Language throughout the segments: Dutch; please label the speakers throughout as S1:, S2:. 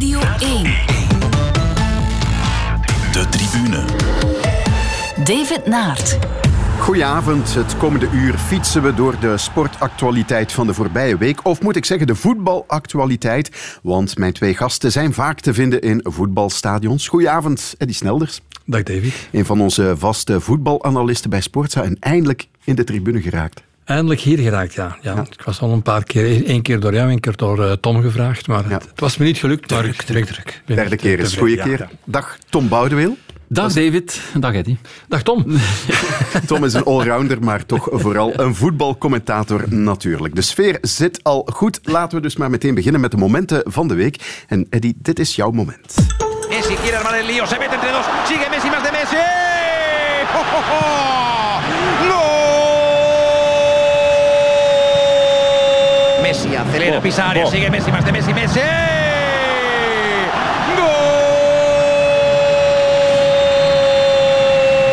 S1: Radio 1.
S2: De tribune.
S1: David Naert.
S3: Goedenavond. Het komende uur fietsen we door de sportactualiteit van de voorbije week. Of moet ik zeggen de voetbalactualiteit. Want mijn twee gasten zijn vaak te vinden in voetbalstadions. Goedenavond, Eddie Snelders.
S4: Dag David.
S3: Een van onze vaste voetbalanalisten bij Sportza en eindelijk in de tribune geraakt.
S4: Eindelijk hier geraakt, ja. ja. Ik was al een paar keer, één keer door jou, één keer door uh, Tom gevraagd. Maar het, het, was me niet gelukt.
S5: Druk,
S4: maar
S5: druk, druk.
S3: Derde keer is goede keer. Ja. Dag Tom Boudeweel.
S5: Dag David. Dag Eddie.
S4: Dag Tom.
S3: Tom is een allrounder, maar toch vooral een voetbalcommentator natuurlijk. De sfeer zit al goed. Laten we dus maar meteen beginnen met de momenten van de week. En Eddie, dit is jouw moment.
S6: Messi quiere armar el lío, se mete entre dos, sigue Messi más de Messi. ¡Oh, oh, oh! Acelera oh, Pisario, oh. sigue Messi más de Messi, Messi.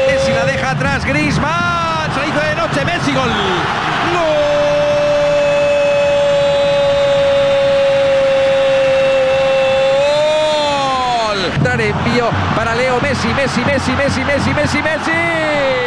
S6: Messi la deja atrás, Griezmann, se la hizo de noche, Messi, gol. envío para Leo Messi, Messi, Messi, Messi, Messi, Messi, Messi.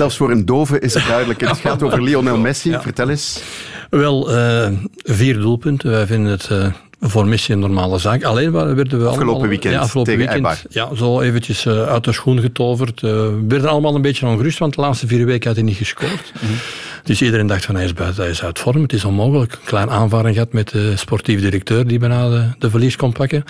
S3: Zelfs voor een dove is het duidelijk. Het gaat over Lionel Messi. Ja. Vertel eens.
S4: Wel, uh, vier doelpunten. Wij vinden het uh, voor Messi een normale zaak. Alleen werden we
S3: afgelopen
S4: allemaal,
S3: weekend,
S4: ja, afgelopen
S3: tegen
S4: weekend ja, zo eventjes uh, uit de schoen getoverd. we werden allemaal een beetje ongerust, want de laatste vier weken had hij niet gescoord. Mm -hmm. Dus iedereen dacht van hij is buiten, hij is uit vorm. Het is onmogelijk. Een klein aanvaring gehad met de sportief directeur die bijna de, de verlies kon pakken.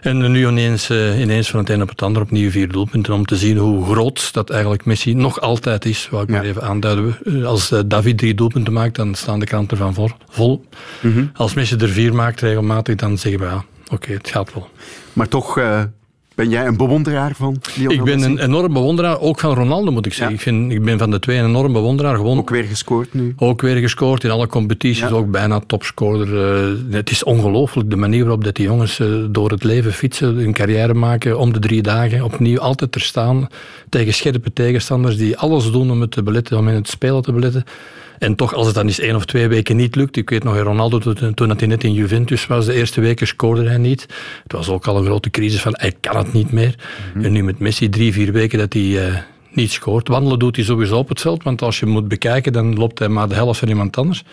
S4: En nu ineens, uh, ineens van het een op het ander opnieuw vier doelpunten. Om te zien hoe groot dat eigenlijk Messi nog altijd is. Wou ik ja. maar even aanduiden. Als uh, David drie doelpunten maakt, dan staan de kranten van voor, vol. Mm -hmm. Als Messi er vier maakt regelmatig, dan zeggen we ja, oké, okay, het gaat wel.
S3: Maar toch... Uh... Ben jij een bewonderaar van Lionel
S4: Ik ben
S3: Messi?
S4: een enorm bewonderaar, ook van Ronaldo moet ik zeggen. Ja. Ik, vind, ik ben van de twee een enorm bewonderaar. Gewoon,
S3: ook weer gescoord nu?
S4: Ook weer gescoord in alle competities, ja. ook bijna topscorer. Uh, het is ongelooflijk de manier waarop dat die jongens uh, door het leven fietsen, hun carrière maken, om de drie dagen opnieuw altijd er staan tegen scherpe tegenstanders die alles doen om het te beletten, om in het spelen te beletten. En toch, als het dan eens één of twee weken niet lukt. Ik weet nog, Ronaldo, toen, toen hij net in Juventus was, de eerste weken scoorde hij niet. Het was ook al een grote crisis van, hij kan het niet meer. Mm-hmm. En nu met Messi drie, vier weken dat hij uh, niet scoort. Wandelen doet hij sowieso op het veld, want als je moet bekijken, dan loopt hij maar de helft van iemand anders.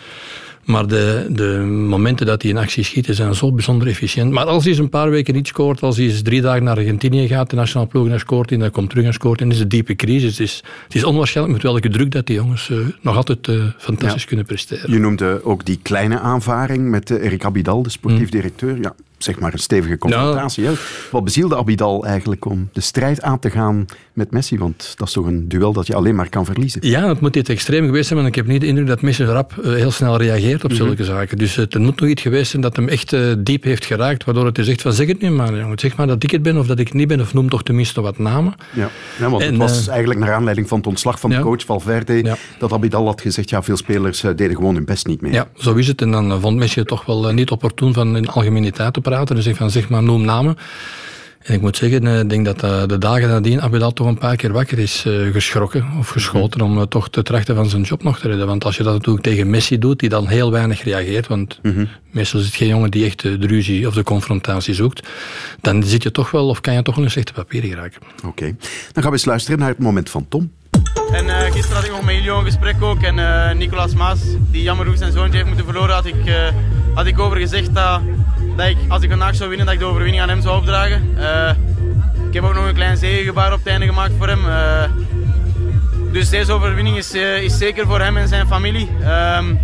S4: Maar de, de momenten dat hij in actie schiet zijn zo bijzonder efficiënt. Maar als hij eens een paar weken niet scoort, als hij eens drie dagen naar Argentinië gaat, de nationale ploeg en scoort en dan komt terug en scoort, dan is het diepe crisis. Het is, het is onwaarschijnlijk met welke druk dat die jongens uh, nog altijd uh, fantastisch ja. kunnen presteren.
S3: Je noemde ook die kleine aanvaring met uh, Erik Abidal, de sportief mm. directeur. Ja, zeg maar een stevige confrontatie. Ja. Wat bezielde Abidal eigenlijk om de strijd aan te gaan met Messi? Want dat is toch een duel dat je alleen maar kan verliezen.
S4: Ja, het moet dit extreem geweest zijn, want ik heb niet de indruk dat Messi rap uh, heel snel reageert op zulke mm -hmm. zaken. Dus het moet nog iets geweest zijn dat hem echt uh, diep heeft geraakt, waardoor het is echt van zeg het nu maar, jongen. zeg maar dat ik het ben of dat ik het niet ben, of noem toch tenminste wat namen.
S3: Ja, ja want en, het was uh, eigenlijk naar aanleiding van het ontslag van de coach Valverde ja. dat Abidal had gezegd, ja, veel spelers deden gewoon hun best niet meer.
S4: Ja, zo is het. En dan vond Messi het toch wel niet opportun van in algemeniteit te praten en zegt van zeg maar noem namen. En ik moet zeggen, ik denk dat uh, de dagen nadien Abidal toch een paar keer wakker is uh, geschrokken of geschoten om toch te trachten van zijn job nog te redden. Want als je dat natuurlijk tegen Messi doet, die dan heel weinig reageert, want mm-hmm. meestal is het geen jongen die echt de ruzie of de confrontatie zoekt, dan zit je toch wel of kan je toch wel een slechte papier geraken.
S3: Oké, okay. dan gaan we eens luisteren naar het moment van Tom.
S7: En uh, gisteren had ik nog met Ilio een gesprek ook. En uh, Nicolas Maas, die jammer genoeg zijn zoontje heeft moeten verloren, had ik, uh, had ik over gezegd dat, ik, als ik vandaag zou winnen, dat ik de overwinning aan hem zou opdragen. ik heb ook nog een klein zegengebaar op het einde gemaakt voor hem. dus deze overwinning is, is zeker voor hem en zijn familie. Um,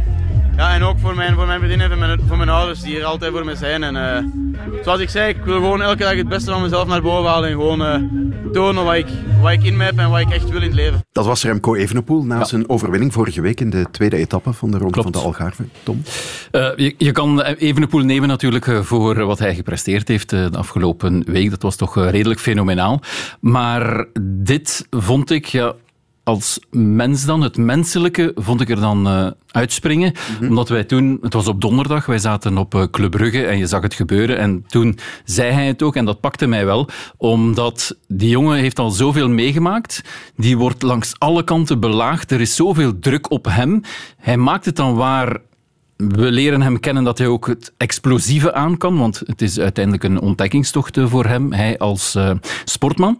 S7: ja, en ook voor mijn, voor mijn vriendin en voor mijn, voor mijn ouders die er altijd voor me zijn. En uh, zoals ik zei, ik wil gewoon elke dag het beste van mezelf naar boven halen en gewoon uh, tonen wat ik, wat ik in me heb en wat ik echt wil in het leven.
S3: Dat was Remco Evenepoel na ja. zijn overwinning vorige week in de tweede etappe van de Ronde van de Algarve. Tom?
S5: Uh, je, je, kan Evenepoel nemen natuurlijk voor wat hij gepresteerd heeft de afgelopen week. Dat was toch redelijk fenomenaal. Maar dit vond ik, ja, als mens dan, het menselijke, vond ik er dan uh, uitspringen. Omdat wij toen, het was op donderdag, wij zaten op uh, Club Brugge en je zag het gebeuren. En toen zei hij het ook en dat pakte mij wel. Omdat die jongen heeft al zoveel meegemaakt. Die wordt langs alle kanten belaagd. Er is zoveel druk op hem. Hij maakt het dan waar we leren hem kennen dat hij ook het explosieve aan kan, want het is uiteindelijk een ontdekkingstocht voor hem, hij als uh, sportman.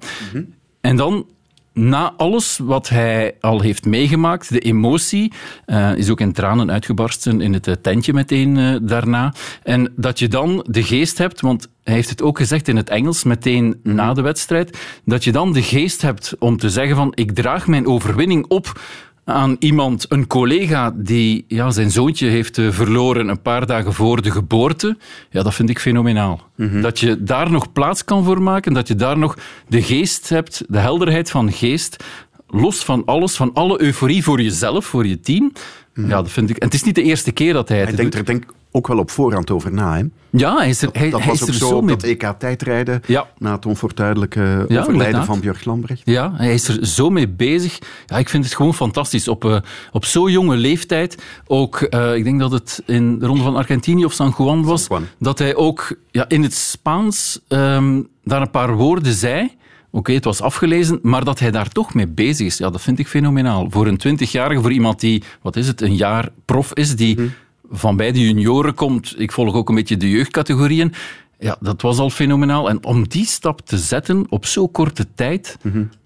S5: En dan na alles wat hij al heeft meegemaakt, de emotie, uh, is ook in tranen uitgebarsten in het tentje meteen uh, daarna. En dat je dan de geest hebt, want hij heeft het ook gezegd in het Engels, meteen mm. na de wedstrijd, dat je dan de geest hebt om te zeggen van ik draag mijn overwinning op aan iemand, een collega die ja, zijn zoontje heeft eh, verloren een paar dagen voor de geboorte, ja, dat vind ik fenomenaal. Mhm. Dat je daar nog plaats kan voor maken, dat je daar nog de geest hebt, de helderheid van geest, los van alles, van alle euforie voor jezelf, voor je team. Mhm. Ja, dat vind ik. En het is niet de eerste keer dat hij het
S3: hij denkt Er denk ook wel op voorhand over na. Hè?
S5: Ja, hij is er, hij,
S3: dat,
S5: hij
S3: was
S5: is
S3: ook
S5: er
S3: zo,
S5: zo
S3: op
S5: mee...
S3: dat EK tijdrijden
S5: ja.
S3: na het onfortuidelijke
S5: Ja,
S3: overlijden
S5: inderdaad.
S3: van Björk Lambrecht.
S5: Ja, hij is er zo mee bezig. Ja, ik vind het gewoon fantastisch. Op, uh, op zo'n jonge leeftijd, ook, uh, ik denk dat het in de ronde van Argentinië of San Juan was,
S3: San Juan.
S5: dat hij ook ja, in het Spaans um, daar een paar woorden zei. Oké, okay, het was afgelezen, maar dat hij daar toch mee bezig is, ja, dat vind ik fenomenaal. Voor een twintigjarige, voor iemand die, wat is het, een jaar prof is, die
S3: Mhm.
S5: van bij de junioren komt. Ik volg ook een beetje de jeugdcategorieën. Ja, dat was al fenomenaal. En om die stap te zetten op zo'n korte tijd...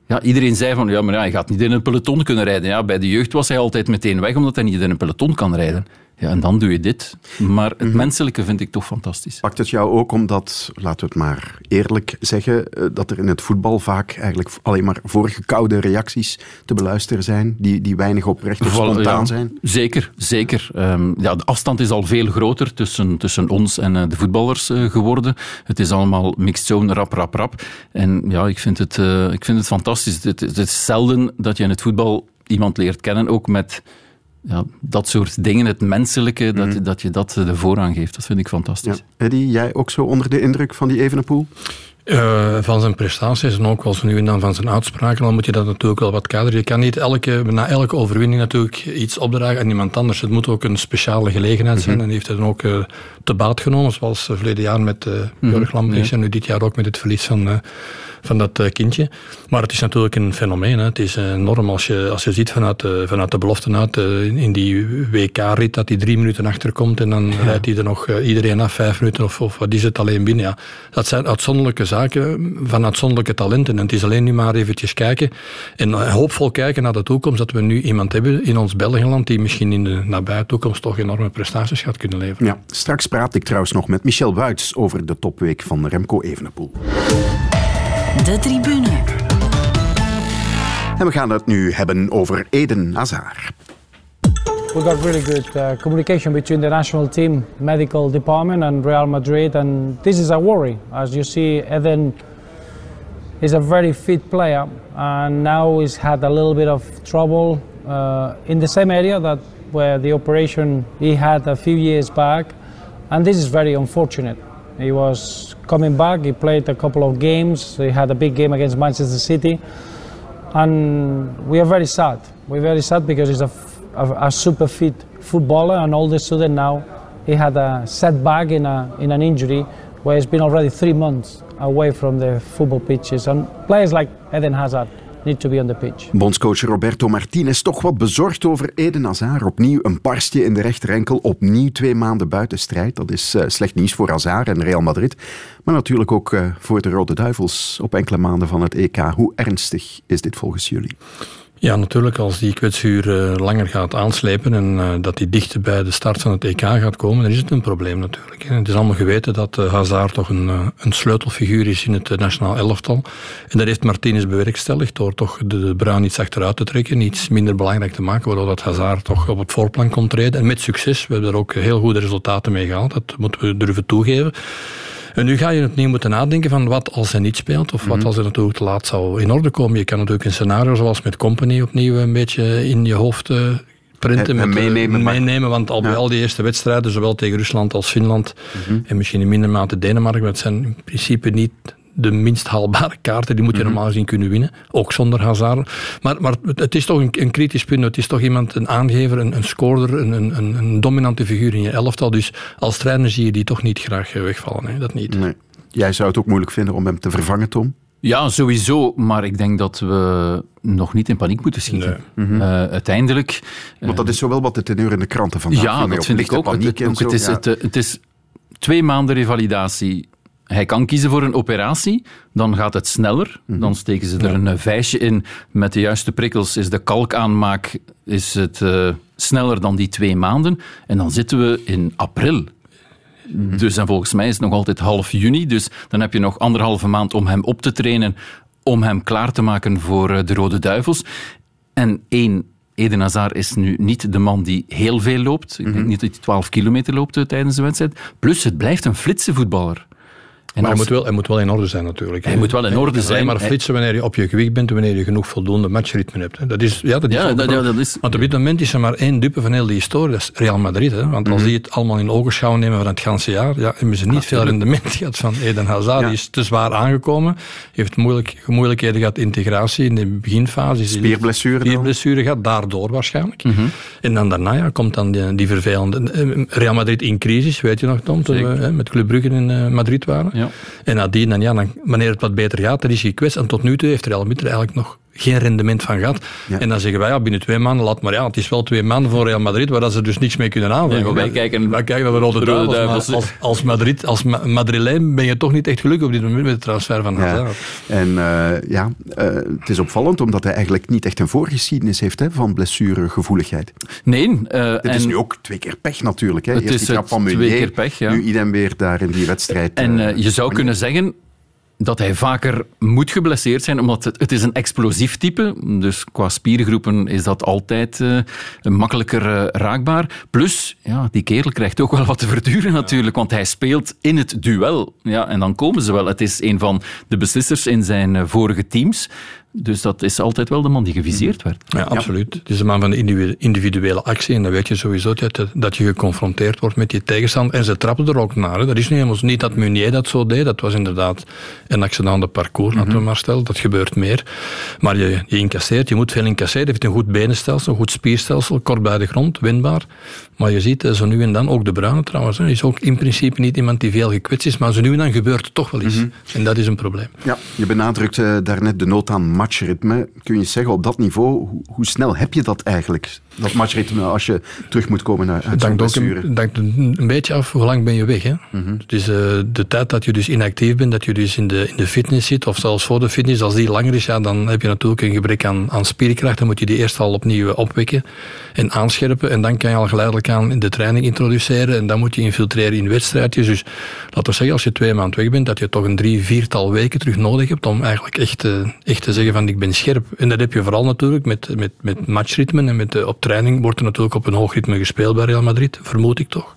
S5: Ja, iedereen zei van, ja, maar ja, hij gaat niet in een peloton kunnen rijden. Ja, bij de jeugd was hij altijd meteen weg, omdat hij niet in een peloton kan rijden. Ja, en dan doe je dit. Maar het menselijke vind ik toch fantastisch.
S3: Pakt het jou ook omdat, laten we het maar eerlijk zeggen, eh, dat er in het voetbal vaak eigenlijk alleen maar voorgekoude reacties te beluisteren zijn, die, die weinig oprecht of spontaan
S5: ja,
S3: zijn?
S5: Zeker, zeker. Um, ja, de afstand is al veel groter tussen, tussen ons en uh, de voetballers uh, geworden. Het is allemaal mixed zone, rap, rap, rap. En ja, ik vind het, uh, ik vind het fantastisch. Het, het is zelden dat je in het voetbal iemand leert kennen, ook met ja, dat soort dingen, het menselijke, dat, mm. dat je dat de voorrang geeft. Dat vind ik fantastisch.
S3: Ja. Eddie, jij ook zo onder de indruk van die Evenepoel?
S4: Uh, van zijn prestaties en ook wel zo nu en dan van zijn uitspraken, dan moet je dat natuurlijk wel wat kaderen. Je kan niet elke, na elke overwinning natuurlijk iets opdragen aan iemand anders. Het moet ook een speciale gelegenheid zijn. Mm -hmm. En die heeft het dan ook uh, te baat genomen, zoals uh, verleden jaar met uh, mm -hmm. Jörg Lambrecht ja. en nu dit jaar ook met het verlies van, van dat kindje. Maar het is natuurlijk een fenomeen. Hè. Het is enorm als je, als je ziet vanuit, vanuit de belofte uit in die WK-rit dat hij drie minuten achterkomt en dan ja. rijdt hij er nog iedereen af, vijf minuten of, of wat is het alleen binnen. Ja. Dat zijn uitzonderlijke zaken van uitzonderlijke talenten. En het is alleen nu maar eventjes kijken en hoopvol kijken naar de toekomst dat we nu iemand hebben in ons Belgenland die misschien in de nabije toekomst toch enorme prestaties gaat kunnen leveren.
S3: Ja, straks praat ik trouwens nog met Michel Wuits over de topweek van Remco Evenepoel.
S1: De tribune.
S3: En we gaan het nu hebben over Eden Hazard.
S2: We got really good uh, communication between the national team, medical department, and Real Madrid, and this is a worry. As you see, Eden is a very fit player, and now he's had a little bit of trouble uh, in the same area that where the operation he had a few years back, and this is very unfortunate. He was coming back. He played a couple of games. He had a big game against Manchester City, and we are very sad. We're very sad because he's a a, a, super fit footballer, and all the student now he had a setback in a in an injury where he's been already three months away from the football pitches. And players like Eden Hazard need be on the pitch.
S3: Bondscoach Roberto Martinez toch wat bezorgd over Eden Hazard. Opnieuw een barstje in de rechterenkel, opnieuw twee maanden buitenstrijd. Dat is uh, slecht nieuws voor Hazard en Real Madrid. Maar natuurlijk ook uh, voor de Rode Duivels op enkele maanden van het EK. Hoe ernstig is dit volgens jullie?
S4: Ja, natuurlijk. Als die kwetsuur uh, langer gaat aanslepen en uh, dat die dichter bij de start van het EK gaat komen, dan is het een probleem natuurlijk. Hè. Het is allemaal geweten dat uh, Hazard toch een, een sleutelfiguur is in het nationaal elftal. En dat heeft Martinez bewerkstelligd door toch de, de Bruin iets achteruit te trekken, iets minder belangrijk te maken, waardoor dat Hazard toch op het voorplan kon treden. En met succes. We hebben er ook heel goede resultaten mee gehaald. Dat moeten we durven toegeven. En nu ga je opnieuw moeten nadenken van wat als hij niet speelt of wat als hij natuurlijk te laat zou in orde komen. Je kan natuurlijk een scenario zoals met Company opnieuw een beetje in je hoofd uh, printen.
S3: En,
S4: met,
S3: meenemen.
S4: Uh, meenemen want al bij ja. al die eerste wedstrijden, zowel tegen Rusland als Finland mm -hmm. en misschien in minder mate Denemarken, dat zijn in principe niet de minst haalbare kaarten. Die moet je normaal gezien kunnen winnen. Ook zonder Hazard. Maar, maar het is toch een, een kritisch punt. Het is toch iemand, een aangever, een, een scorer, een, een, een dominante figuur in je elftal. Dus als trainer zie je die toch niet graag eh, wegvallen. Hè? Dat niet.
S3: Nee. Jij zou het ook moeilijk vinden om hem te vervangen, Tom?
S5: Ja, sowieso. Maar ik denk dat we nog niet in paniek moeten schieten. Uh, uiteindelijk...
S3: Want dat is zowel wat de teneur in de kranten vandaag
S5: Ja, dat vind ik ook.
S3: Paniek
S5: het, ook,
S3: zo,
S5: het, is,
S3: ja.
S5: het, eh, het is twee maanden revalidatie. Hij kan kiezen voor een operatie, dan gaat het sneller. Dan steken ze er een eh, vijsje in. Met de juiste prikkels is de kalkaanmaak is het, eh, sneller dan die twee maanden. En dan zitten we in april. Dus en volgens mij is het nog altijd half juni. Dus dan heb je nog anderhalve maand om hem op te trainen, om hem klaar te maken voor eh, de Rode Duivels. En één, Eden Hazard is nu niet de man die heel veel loopt. Ik denk niet dat hij 12 kilometer loopt tijdens de wedstrijd. Plus, het blijft een flitse voetballer. En
S4: Maar hij moet, wel, hij moet wel in orde zijn natuurlijk.
S5: Hij moet wel in orde zijn.
S4: Alleen maar flitsen wanneer je op je gewicht bent en wanneer je genoeg voldoende matchritme hebt. hè. Dat is, ja, dat is
S5: Ja, dat- ja, dat is-
S4: Want op dit moment is er maar één dupe van heel die historie, dat is Real Madrid. Hè. Want als die het allemaal in ogenschouw nemen van het ganse jaar, ja, hebben ze niet veel rendement gehad van Eden Hazard.
S3: Ja.
S4: Die is te zwaar aangekomen, heeft moeilijk, moeilijkheden gehad integratie in de beginfase.
S3: Spierblessure?
S4: Spierblessure gehad, daardoor waarschijnlijk.
S5: Mhm.
S4: En dan daarna ja, komt dan die, die vervelende... eh, Real Madrid in crisis, weet je nog Tom, toen we met Club Brugge in eh, Madrid waren.
S5: Ja.
S4: En nadien, dan, ja, dan, wanneer het wat beter gaat, dan is hij gekwetst. En tot nu toe heeft Real Madrid eigenlijk nog geen rendement van gehad.
S3: Ja.
S4: En dan zeggen wij, ja, binnen twee maanden, laat maar ja, het is wel twee maanden voor Real Madrid, waar dat ze dus niks mee kunnen aanvangen.
S5: Ja, wij kijken-
S4: wij kijken naar de Rode
S5: de Rode
S4: Duivels,
S5: Duivels.
S4: maar als, als Madrid, als Ma- Madrilijn ben je toch niet echt gelukkig op dit moment met de transfer van
S3: Ja.
S4: Hazard.
S3: En eh, ja, eh, het is opvallend omdat hij eigenlijk niet echt een voorgeschiedenis heeft hè, van blessuregevoeligheid.
S5: Nee. eh,
S3: Dit is nu ook twee keer pech natuurlijk. Hè.
S5: Het
S3: Eerst
S5: is
S3: die trap
S5: het
S3: van
S5: twee
S3: Meunier,
S5: keer pech, ja.
S3: nu idem weer daar in die wedstrijd.
S5: En je zou kunnen zeggen dat hij vaker moet geblesseerd zijn, omdat het, is een explosief type. Dus qua spiergroepen is dat altijd eh, makkelijker eh, raakbaar. Plus, ja, die kerel krijgt ook wel wat te verduren natuurlijk, want hij speelt in het duel. Ja, en dan komen ze wel. Het is een van de beslissers in zijn eh, vorige teams. Dus dat is altijd wel de man die geviseerd werd.
S4: Ja, absoluut. Het is een man van de individu- individuele actie. En dan weet je sowieso dat, dat je geconfronteerd wordt met je tegenstander. En ze trappen er ook naar. Hè. Dat is nu helemaal niet dat Meunier dat zo deed. Dat was inderdaad een accident de parcours, laten we maar stellen. Dat gebeurt meer. Maar je, je incasseert, je moet veel incasseren. Je heeft een goed benenstelsel, een goed spierstelsel, kort bij de grond, windbaar. Maar je ziet eh, zo nu en dan, ook de Bruine trouwens, hè, is ook in principe niet iemand die veel gekwetst is. Maar zo nu en dan gebeurt het toch wel eens. En dat is een probleem.
S3: Ja, je benadrukte daarnet de nood aan matchritme. Kun je zeggen op dat niveau, hoe, hoe snel heb je dat eigenlijk? Dat matchritme als je terug moet komen uit
S4: Het
S3: blessure.
S4: een, het hangt een beetje af hoe lang ben je weg. Hè? Eh, de tijd dat je dus inactief bent, dat je dus in de, in de fitness zit, of zelfs voor de fitness, als die langer is, ja, dan heb je natuurlijk een gebrek aan, aan spierkracht. Dan moet je die eerst al opnieuw opwekken en aanscherpen. En dan kan je al geleidelijk aan in de training introduceren. En dan moet je infiltreren in wedstrijdjes. Dus laten we zeggen, als je twee maanden weg bent, dat je toch een drie, viertal weken terug nodig hebt om eigenlijk echt, eh, echt te zeggen van ik ben scherp. En dat heb je vooral natuurlijk met, met, met matchritmen en met, eh, op training wordt er natuurlijk op een hoog ritme gespeeld bij Real Madrid, vermoed ik toch.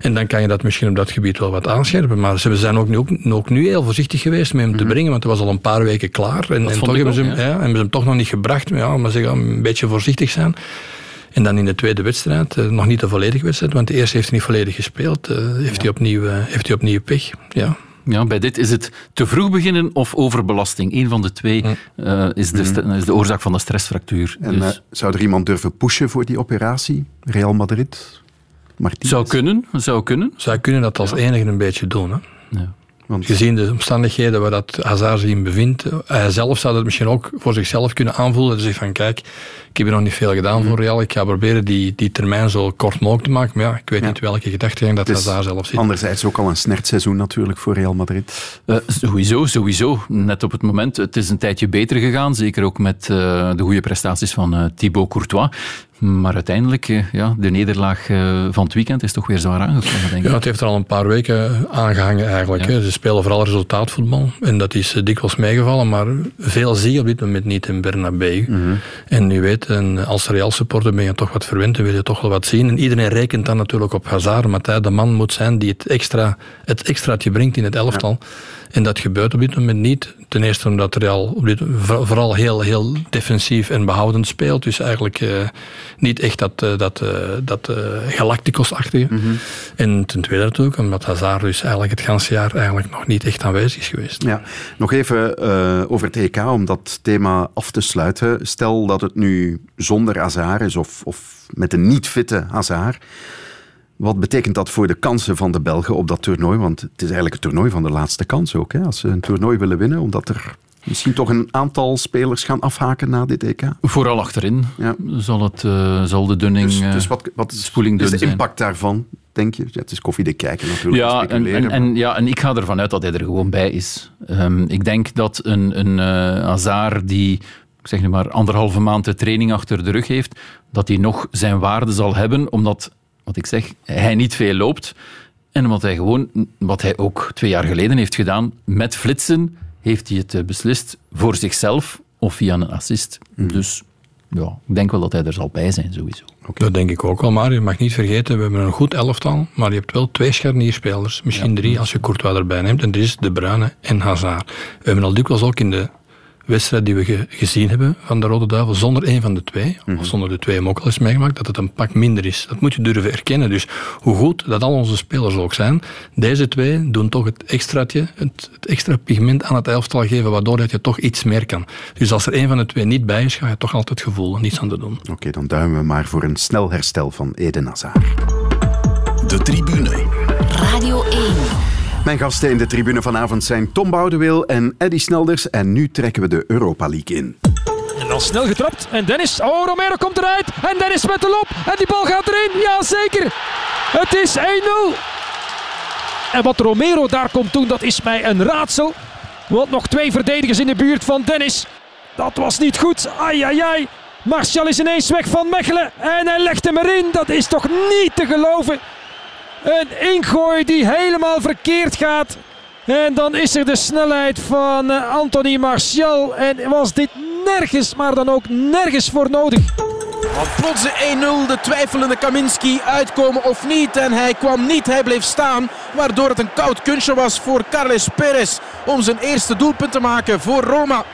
S4: En dan kan je dat misschien op dat gebied wel wat aanscherpen. Maar ze zijn ook nu, ook, ook nu heel voorzichtig geweest met hem te brengen, want hij was al een paar weken klaar. En, en toch hebben ze, hem,
S5: ja.
S4: ja, hebben ze hem toch nog niet gebracht. Maar Ja, maar zeggen, een beetje voorzichtig zijn. En dan in de tweede wedstrijd, eh, nog niet de volledige wedstrijd, want de eerste heeft hij niet volledig gespeeld. eh, heeft, hij opnieuw, eh, heeft hij opnieuw pech. Ja.
S5: Ja, bij dit is het te vroeg beginnen of overbelasting. Eén van de twee eh, is, de, st- is de oorzaak van de stressfractuur.
S3: En
S5: Dus
S3: eh, zou er iemand durven pushen voor die operatie? Real Madrid? Martinez?
S5: zou kunnen, zou kunnen.
S4: Zij kunnen dat als enige een beetje doen. Hè.
S5: Ja.
S3: Want
S4: Gezien de omstandigheden waar dat Hazard zich in bevindt, eh, hij zelf zou dat misschien ook voor zichzelf kunnen aanvoelen. Dat hij zegt van kijk, ik heb hier nog niet veel gedaan voor Real, ik ga proberen die, die termijn zo kort mogelijk te maken. Maar ja, ik weet
S3: Ja.
S4: niet welke gedachtegang dat Hazard zelf zit.
S3: anderzijds ook al een snertseizoen natuurlijk voor Real Madrid.
S5: Eh, sowieso, sowieso. Net op het moment. Het is een tijdje beter gegaan. Zeker ook met eh, de goede prestaties van Thibaut Courtois. Maar uiteindelijk, eh, ja, de nederlaag eh, van het weekend is toch weer zwaar aangekomen, denk ik.
S4: Ja, het heeft er al een paar weken aangehangen eigenlijk.
S5: Ja.
S4: Ze spelen vooral resultaatvoetbal en dat is eh, dikwijls meegevallen, maar veel zie je op dit moment niet in Bernabeu. En nu weet, en als Real supporter ben je toch wat verwend en wil je toch wel wat zien. En iedereen rekent dan natuurlijk op Hazard, maar hij de man moet zijn die het extra, het extraatje brengt in het elftal. En dat gebeurt op dit moment niet. Ten eerste omdat Real op dit, voor- vooral heel, heel defensief en behoudend speelt. Dus eigenlijk eh, niet echt dat, uh, dat, uh, dat uh, Galacticos-achtige. Mm -hmm. En ten tweede natuurlijk, omdat Hazard dus eigenlijk het ganse jaar eigenlijk nog niet echt aanwezig is geweest.
S3: Ja, nog even over het EK, om dat thema af te sluiten. Stel dat het nu zonder Hazard is of, of met een niet-fitte Hazard. Wat betekent dat voor de kansen van de Belgen op dat toernooi? Want het is eigenlijk het toernooi van de laatste kans ook. Hè? Als ze een toernooi willen winnen, omdat er misschien toch een aantal spelers gaan afhaken na dit EK?
S5: Vooral achterin ja. zal, het, uh, zal de dunning, dus, dus wat, wat spoeling
S3: is de impact daarvan, denk je? Ja, het is koffiedik kijken natuurlijk.
S5: Ja en, en, en, ja, en ik ga ervan uit dat hij er gewoon bij is. Um, ik denk dat een, een uh, Hazard die ik zeg nu maar anderhalve maand de training achter de rug heeft, dat hij nog zijn waarde zal hebben, omdat, wat ik zeg, hij niet veel loopt. En omdat hij gewoon, wat hij ook twee jaar geleden heeft gedaan, met flitsen, heeft hij het eh, beslist voor zichzelf of via een assist. Mm. Dus ja, ik denk wel dat hij er zal bij zijn, sowieso.
S4: Okay. Dat denk ik ook wel, maar je mag niet vergeten, we hebben een goed elftal, maar je hebt wel twee scharnierspelers, misschien ja. drie als je Courtois erbij neemt, en dat is De Bruyne en Hazard. We hebben al dikwijls ook in de wedstrijd die we ge gezien hebben van de Rode Duivel, zonder één van de twee, mm of zonder de twee hem ook al eens meegemaakt, dat het een pak minder is. Dat moet je durven erkennen. Dus hoe goed dat al onze spelers ook zijn, deze twee doen toch het extraatje, het, het extra pigment aan het elftal geven, waardoor dat je toch iets meer kan. Dus als er één van de twee niet bij is, ga je toch altijd het gevoel niets aan te doen.
S3: Oké, okay, dan duimen we maar voor een snel herstel van Eden Hazard.
S1: De tribune. Radio 1.
S3: Mijn gasten in de tribune vanavond zijn Tom Boudewil en Eddy Snelders. En nu trekken we de Europa League in.
S8: En dan snel getrapt. En Dennis. Oh, Romero komt eruit. En Dennis met de lop. En die bal gaat erin. Ja, zeker. Het is 1-0. En wat Romero daar komt doen, dat is mij een raadsel. Want nog twee verdedigers in de buurt van Dennis. Dat was niet goed. Ai, ai, ai. Martial is ineens weg van Mechelen. En hij legt hem erin. Dat is toch niet te geloven. Een ingooi die helemaal verkeerd gaat. En dan is er de snelheid van uh, Anthony Martial. En was dit nergens, maar dan ook nergens voor nodig.
S9: Want plots de 1-0, de twijfelende Kaminski uitkomen of niet. En hij kwam niet, hij bleef staan. Waardoor het een koud kunstje was voor Carles Perez om zijn eerste doelpunt te maken voor Roma.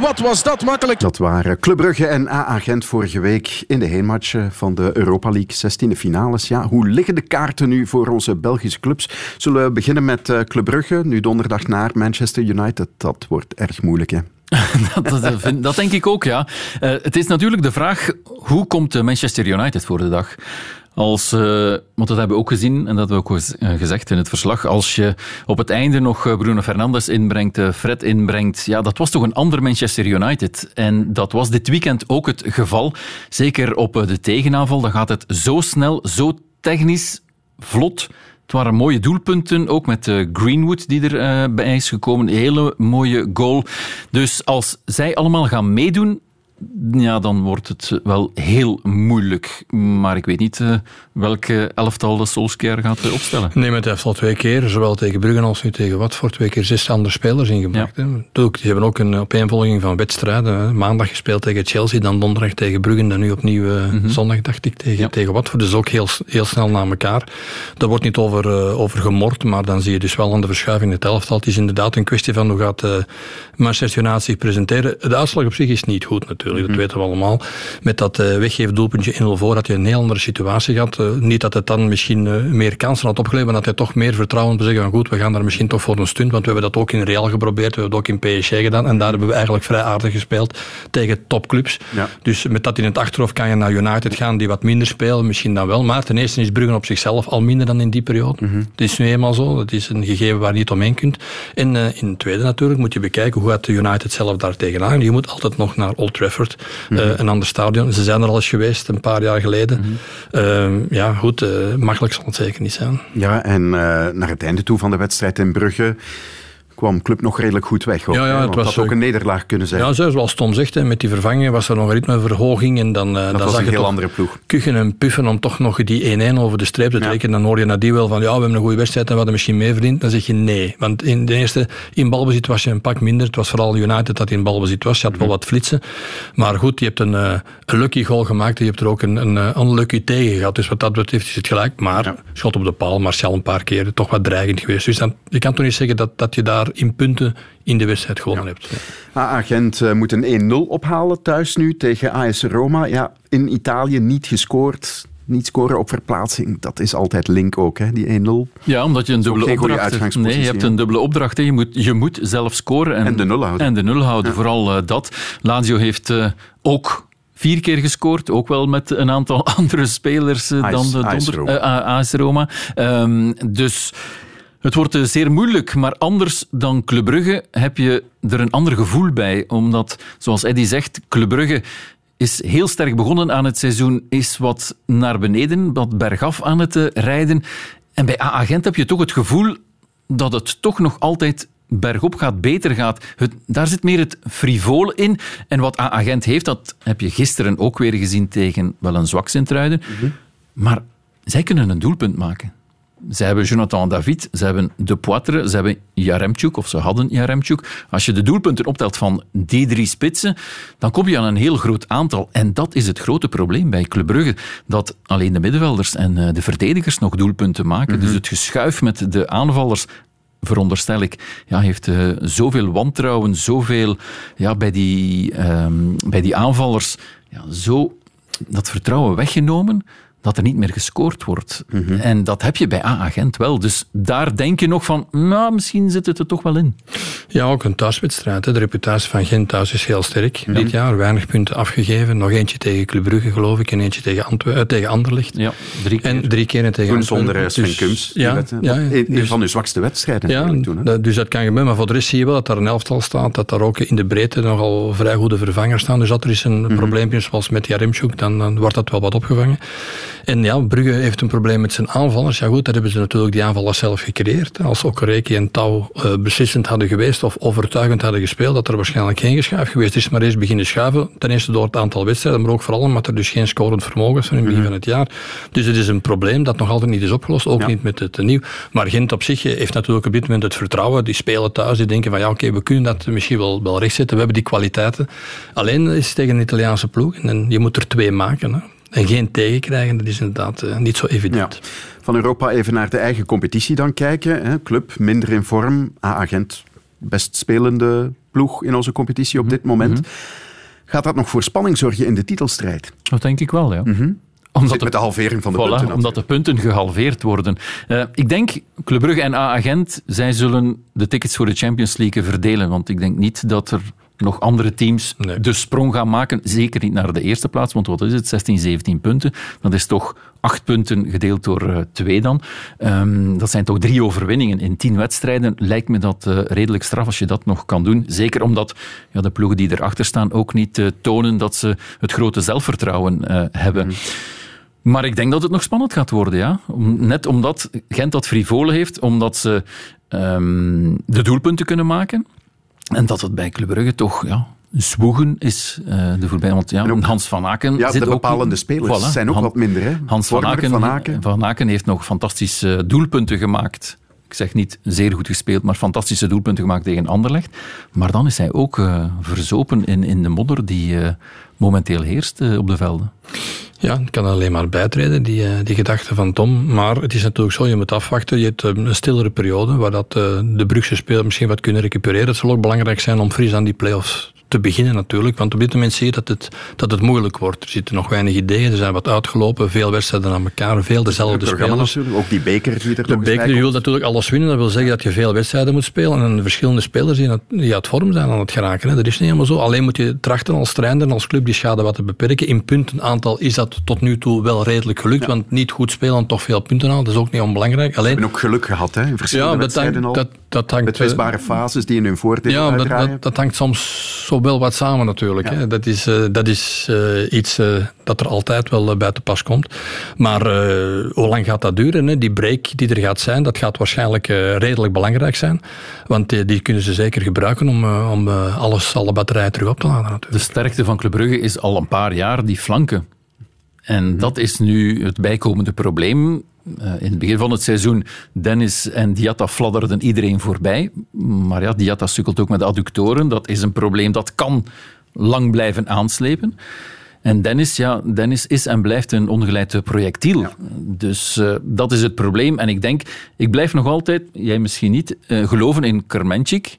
S9: Wat was dat makkelijk?
S3: Dat waren Club Brugge en AA Gent vorige week in de heenmatch van de Europa League 16e finales. Ja, hoe liggen de kaarten nu voor onze Belgische clubs? Zullen we beginnen met uh, Club Brugge, nu donderdag naar Manchester United? Dat wordt erg moeilijk, hè?
S5: dat, dat, dat, denk ik ook, ja. Uh, het is natuurlijk de vraag, hoe komt Manchester United voor de dag? Als, uh, want dat hebben we ook gezien en dat hebben we ook gezegd in het verslag. Als je op het einde nog Bruno Fernandes inbrengt, Fred inbrengt, ja, dat was toch een ander Manchester United. En dat was dit weekend ook het geval. Zeker op de tegenaanval, dan gaat het zo snel, zo technisch, vlot. Het waren mooie doelpunten, ook met Greenwood die er bij is gekomen. Een hele mooie goal. Dus als zij allemaal gaan meedoen, ja, dan wordt het wel heel moeilijk. Maar ik weet niet uh, welke elftal de Solskjaer gaat uh, opstellen.
S4: Nee, maar het heeft al twee keer, zowel tegen Brugge als nu tegen Watford, twee keer zes andere spelers ingemaakt. Ja. Die hebben ook een opeenvolging van wedstrijden. Maandag gespeeld tegen Chelsea, dan donderdag tegen Brugge, dan nu opnieuw uh, mm -hmm. zondag, dacht ik, tegen, ja. tegen Watford. Dus ook heel, heel snel na elkaar. Daar wordt niet over, over gemord, maar dan zie je dus wel aan de verschuiving in het elftal. Het is inderdaad een kwestie van hoe gaat Manchester United zich presenteren. De uitslag op zich is niet goed natuurlijk natuurlijk, dat weten we allemaal. Met dat uh, weggeefdoelpuntje in voor had je een heel andere situatie gehad. Uh, niet dat het dan misschien uh, meer kansen had opgeleverd, maar dat hij toch meer vertrouwen te zeggen van goed, we gaan daar misschien toch voor een stunt, want we hebben dat ook in Real geprobeerd, we hebben het ook in PSG gedaan en daar hebben we eigenlijk vrij aardig gespeeld tegen topclubs. Ja. Dus met dat in het achterhoofd kan je naar United gaan die wat minder spelen, misschien dan wel, maar ten eerste is Bruggen op zichzelf al minder dan in die periode. Mm -hmm. Het is nu eenmaal zo, dat is een gegeven waar je niet omheen kunt. En in het tweede natuurlijk moet je bekijken hoe gaat de United zelf daar tegenaan. Je moet altijd nog naar Old Trafford mm -hmm. uh, een ander stadion. Ze zijn er al eens geweest, een paar jaar geleden. Mm -hmm. uh, ja, goed, uh, makkelijk zal het zeker niet zijn.
S3: Ja, en naar het einde toe van de wedstrijd in Brugge kwam club nog redelijk goed weg. Ook, ja, ja, het was ook een nederlaag kunnen zijn.
S4: Ja, zoals Tom zegt, met die vervanging was er nog een ritmeverhoging. En dan,
S3: dat
S4: dan
S3: was
S4: zag
S3: een
S4: je
S3: heel andere ploeg.
S4: Kuchen en puffen om toch nog die 1-1 over de streep te trekken. Ja. Dan hoor je nadien wel van, ja, we hebben een goede wedstrijd en we hadden misschien meer verdiend. Dan zeg je nee. Want in de eerste, in balbezit was je een pak minder. Het was vooral United dat in balbezit was. Je had wel wat flitsen. Maar goed, je hebt een, uh, een lucky goal gemaakt en je hebt er ook een, een uh, unlucky tegen gehad. Dus wat dat betreft is het gelijk. Maar ja. schot op de paal, Martial een paar keer, toch wat dreigend geweest. Dus dan, je kan toch niet zeggen dat, dat je daar in punten in de wedstrijd gewonnen
S3: ja.
S4: hebt.
S3: AA Gent uh, moet een 1-0 ophalen thuis nu tegen AS Roma. Ja, in Italië niet gescoord niet scoren op verplaatsing, dat is altijd link ook, hè, die 1-0.
S5: Ja, omdat je een dubbele opdracht hebt. Nee, je hebt een dubbele opdracht. Hè. Je, moet, je moet zelf scoren. En,
S3: en de nul houden.
S5: En de nul houden, vooral uh, dat. Lazio heeft uh, ook vier keer gescoord, ook wel met een aantal andere spelers uh, dan de Donder, AS Roma. Um, dus... Het wordt zeer moeilijk, maar anders dan Club Brugge heb je er een ander gevoel bij. Omdat, zoals Eddy zegt, Club Brugge is heel sterk begonnen aan het seizoen, is wat naar beneden, wat bergaf aan het eh, rijden. En bij A-agent heb je toch het gevoel dat het toch nog altijd bergop gaat, beter gaat. Het, daar zit meer het frivole in. En wat A-agent heeft, dat heb je gisteren ook weer gezien tegen wel een zwak Sint-Truiden. Mhm. Maar zij kunnen een doelpunt maken. Ze hebben Jonathan David, ze hebben De Poitre, ze hebben Jaremchuk, of ze hadden Jaremchuk. Als je de doelpunten optelt van die drie spitsen, dan kom je aan een heel groot aantal. En dat is het grote probleem bij Club Brugge, dat alleen de middenvelders en eh, de verdedigers nog doelpunten maken. Dus mhm. het geschuif met de aanvallers veronderstel ik, ja, heeft uh, zoveel wantrouwen, zoveel ja, bij, die, uh, bij die aanvallers, ja, zo dat vertrouwen weggenomen dat er niet meer gescoord wordt. Mhm. En dat heb je bij A-agent wel. Dus daar denk je nog van, nou, misschien zit het er toch wel in.
S4: Ja, ook een thuiswedstrijd. De reputatie van Gent thuis is heel sterk dit jaar. Weinig punten afgegeven. Nog eentje tegen Club Brugge, geloof ik. En eentje tegen, Antwerpen, uh, tegen Anderlecht.
S5: Ja, drie keer.
S4: En drie keer tegen
S3: Toen zonder uh, Sven Kums. Ja, ja, een dus, van uw zwakste wedstrijden
S4: ja, toen. Hè? Dus dat kan gebeuren. Maar voor de rest zie je wel dat daar een elftal staat. Dat daar ook in de breedte nogal vrij goede vervangers staan. Dus dat er is een mm probleempje zoals met Jaremchuk, dan, dan wordt dat wel wat opgevangen. En ja, Brugge heeft een probleem met zijn aanvallers. Ja goed, dat hebben ze natuurlijk die aanvallers zelf gecreëerd. Als Okereke en Touw uh, beslissend hadden geweest of overtuigend hadden gespeeld, dat er waarschijnlijk geen geschuif geweest is. Maar eerst beginnen schuiven. Ten eerste door het aantal wedstrijden, maar ook vooral omdat er dus geen scorend vermogen is van in het begin mhm. van het jaar. Dus het is een probleem dat nog altijd niet is opgelost. Ook niet met het nieuw. Maar Gent op zich heeft natuurlijk op dit moment het vertrouwen. Die spelen thuis, die denken van ja oké, we kunnen dat misschien wel, wel rechtzetten. We hebben die kwaliteiten. Alleen is het tegen een Italiaanse ploeg. En je moet er twee maken. Hè. En geen tegenkrijgen, dat is inderdaad uh, niet zo evident.
S3: Van Europa even naar de eigen competitie dan kijken. Hè. Club minder in vorm. A-agent, best spelende ploeg in onze competitie op mhm. dit moment. Mhm. Gaat dat nog voor spanning zorgen in de titelstrijd?
S5: Dat denk ik wel, ja.
S3: Mm Omdat met de halvering van de punten.
S5: Omdat de punten gehalveerd worden. Uh, ik denk, Club Brugge en A-agent, zij zullen de tickets voor de Champions League verdelen. Want ik denk niet dat er nog andere teams de sprong gaan maken. Zeker niet naar de eerste plaats, want wat is het? 16, 17 punten. Dat is toch acht punten gedeeld door uh, twee dan. Um, dat zijn toch drie overwinningen in tien wedstrijden. Lijkt me dat uh, redelijk straf als je dat nog kan doen. Zeker omdat ja, de ploegen die erachter staan ook niet uh, tonen dat ze het grote zelfvertrouwen hebben. Mhm. Maar ik denk dat het nog spannend gaat worden, ja. Net omdat Gent dat frivole heeft, omdat ze um, de doelpunten kunnen maken. En dat het bij Club Brugge toch ja, zwoegen is uh, de voorbij. Want ja, Hans van Aken.
S3: Ja,
S5: zit
S3: de bepalende spelers zijn ook wat minder. Hè?
S5: Hans van Aken, van Aken. van Aken heeft nog fantastische doelpunten gemaakt. Ik zeg niet zeer goed gespeeld, maar fantastische doelpunten gemaakt tegen Anderlecht. Maar dan is hij ook uh, verzopen in, in de modder die uh, momenteel heerst op de velden.
S4: Ja, ik kan alleen maar bijtreden, die, eh, die gedachte van Tom. Maar het is natuurlijk zo, je moet afwachten. Je hebt eh, een stillere periode waar dat, eh, de Brugse spelers misschien wat kunnen recupereren. Het zal ook belangrijk zijn om fris aan die play-offs te beginnen natuurlijk. Want op dit moment zie je dat het, dat het moeilijk wordt. Er zitten nog weinig ideeën, er zijn wat uitgelopen, veel wedstrijden aan elkaar, veel dezelfde spelers.
S3: Ook die beker die er
S4: De beker die wil natuurlijk alles winnen. Dat wil zeggen dat je veel wedstrijden moet spelen en verschillende spelers die, die uit vorm zijn aan het geraken. Hè. Dat is niet helemaal zo. Alleen moet je trachten als trainer en als club die schade wat te beperken. In puntenaantal is dat tot nu toe wel redelijk gelukt, want niet goed spelen toch veel punten aan. Dat is ook niet onbelangrijk. Alleen,
S3: hebben ook geluk gehad hè, in verschillende ja, wedstrijden al. Dat, dat hangt, Betwistbare eh, fases die in hun voordeel
S4: ja, dat, dat, dat, hangt soms zo wel wat samen natuurlijk. Hè. Dat is, uh, dat is uh, iets uh, dat er altijd wel bij te pas komt. Maar hoe lang gaat dat duren? Hè? Die break die er gaat zijn, dat gaat waarschijnlijk redelijk belangrijk zijn. Want die kunnen ze zeker gebruiken om, om alles, alle batterijen terug op te laden. Natuurlijk.
S5: De sterkte van Club Brugge is al een paar jaar die flanken. En dat is nu het bijkomende probleem. Uh, in het begin van het seizoen, Dennis en Diatta fladderden iedereen voorbij. Maar ja, Diatta sukkelt ook met adductoren. Dat is een probleem dat kan lang blijven aanslepen. En Dennis, ja, Dennis is en blijft een ongeleid projectiel. Dus uh, dat is het probleem. En ik denk, ik blijf nog altijd, jij misschien niet, uh, geloven in Kermenchik.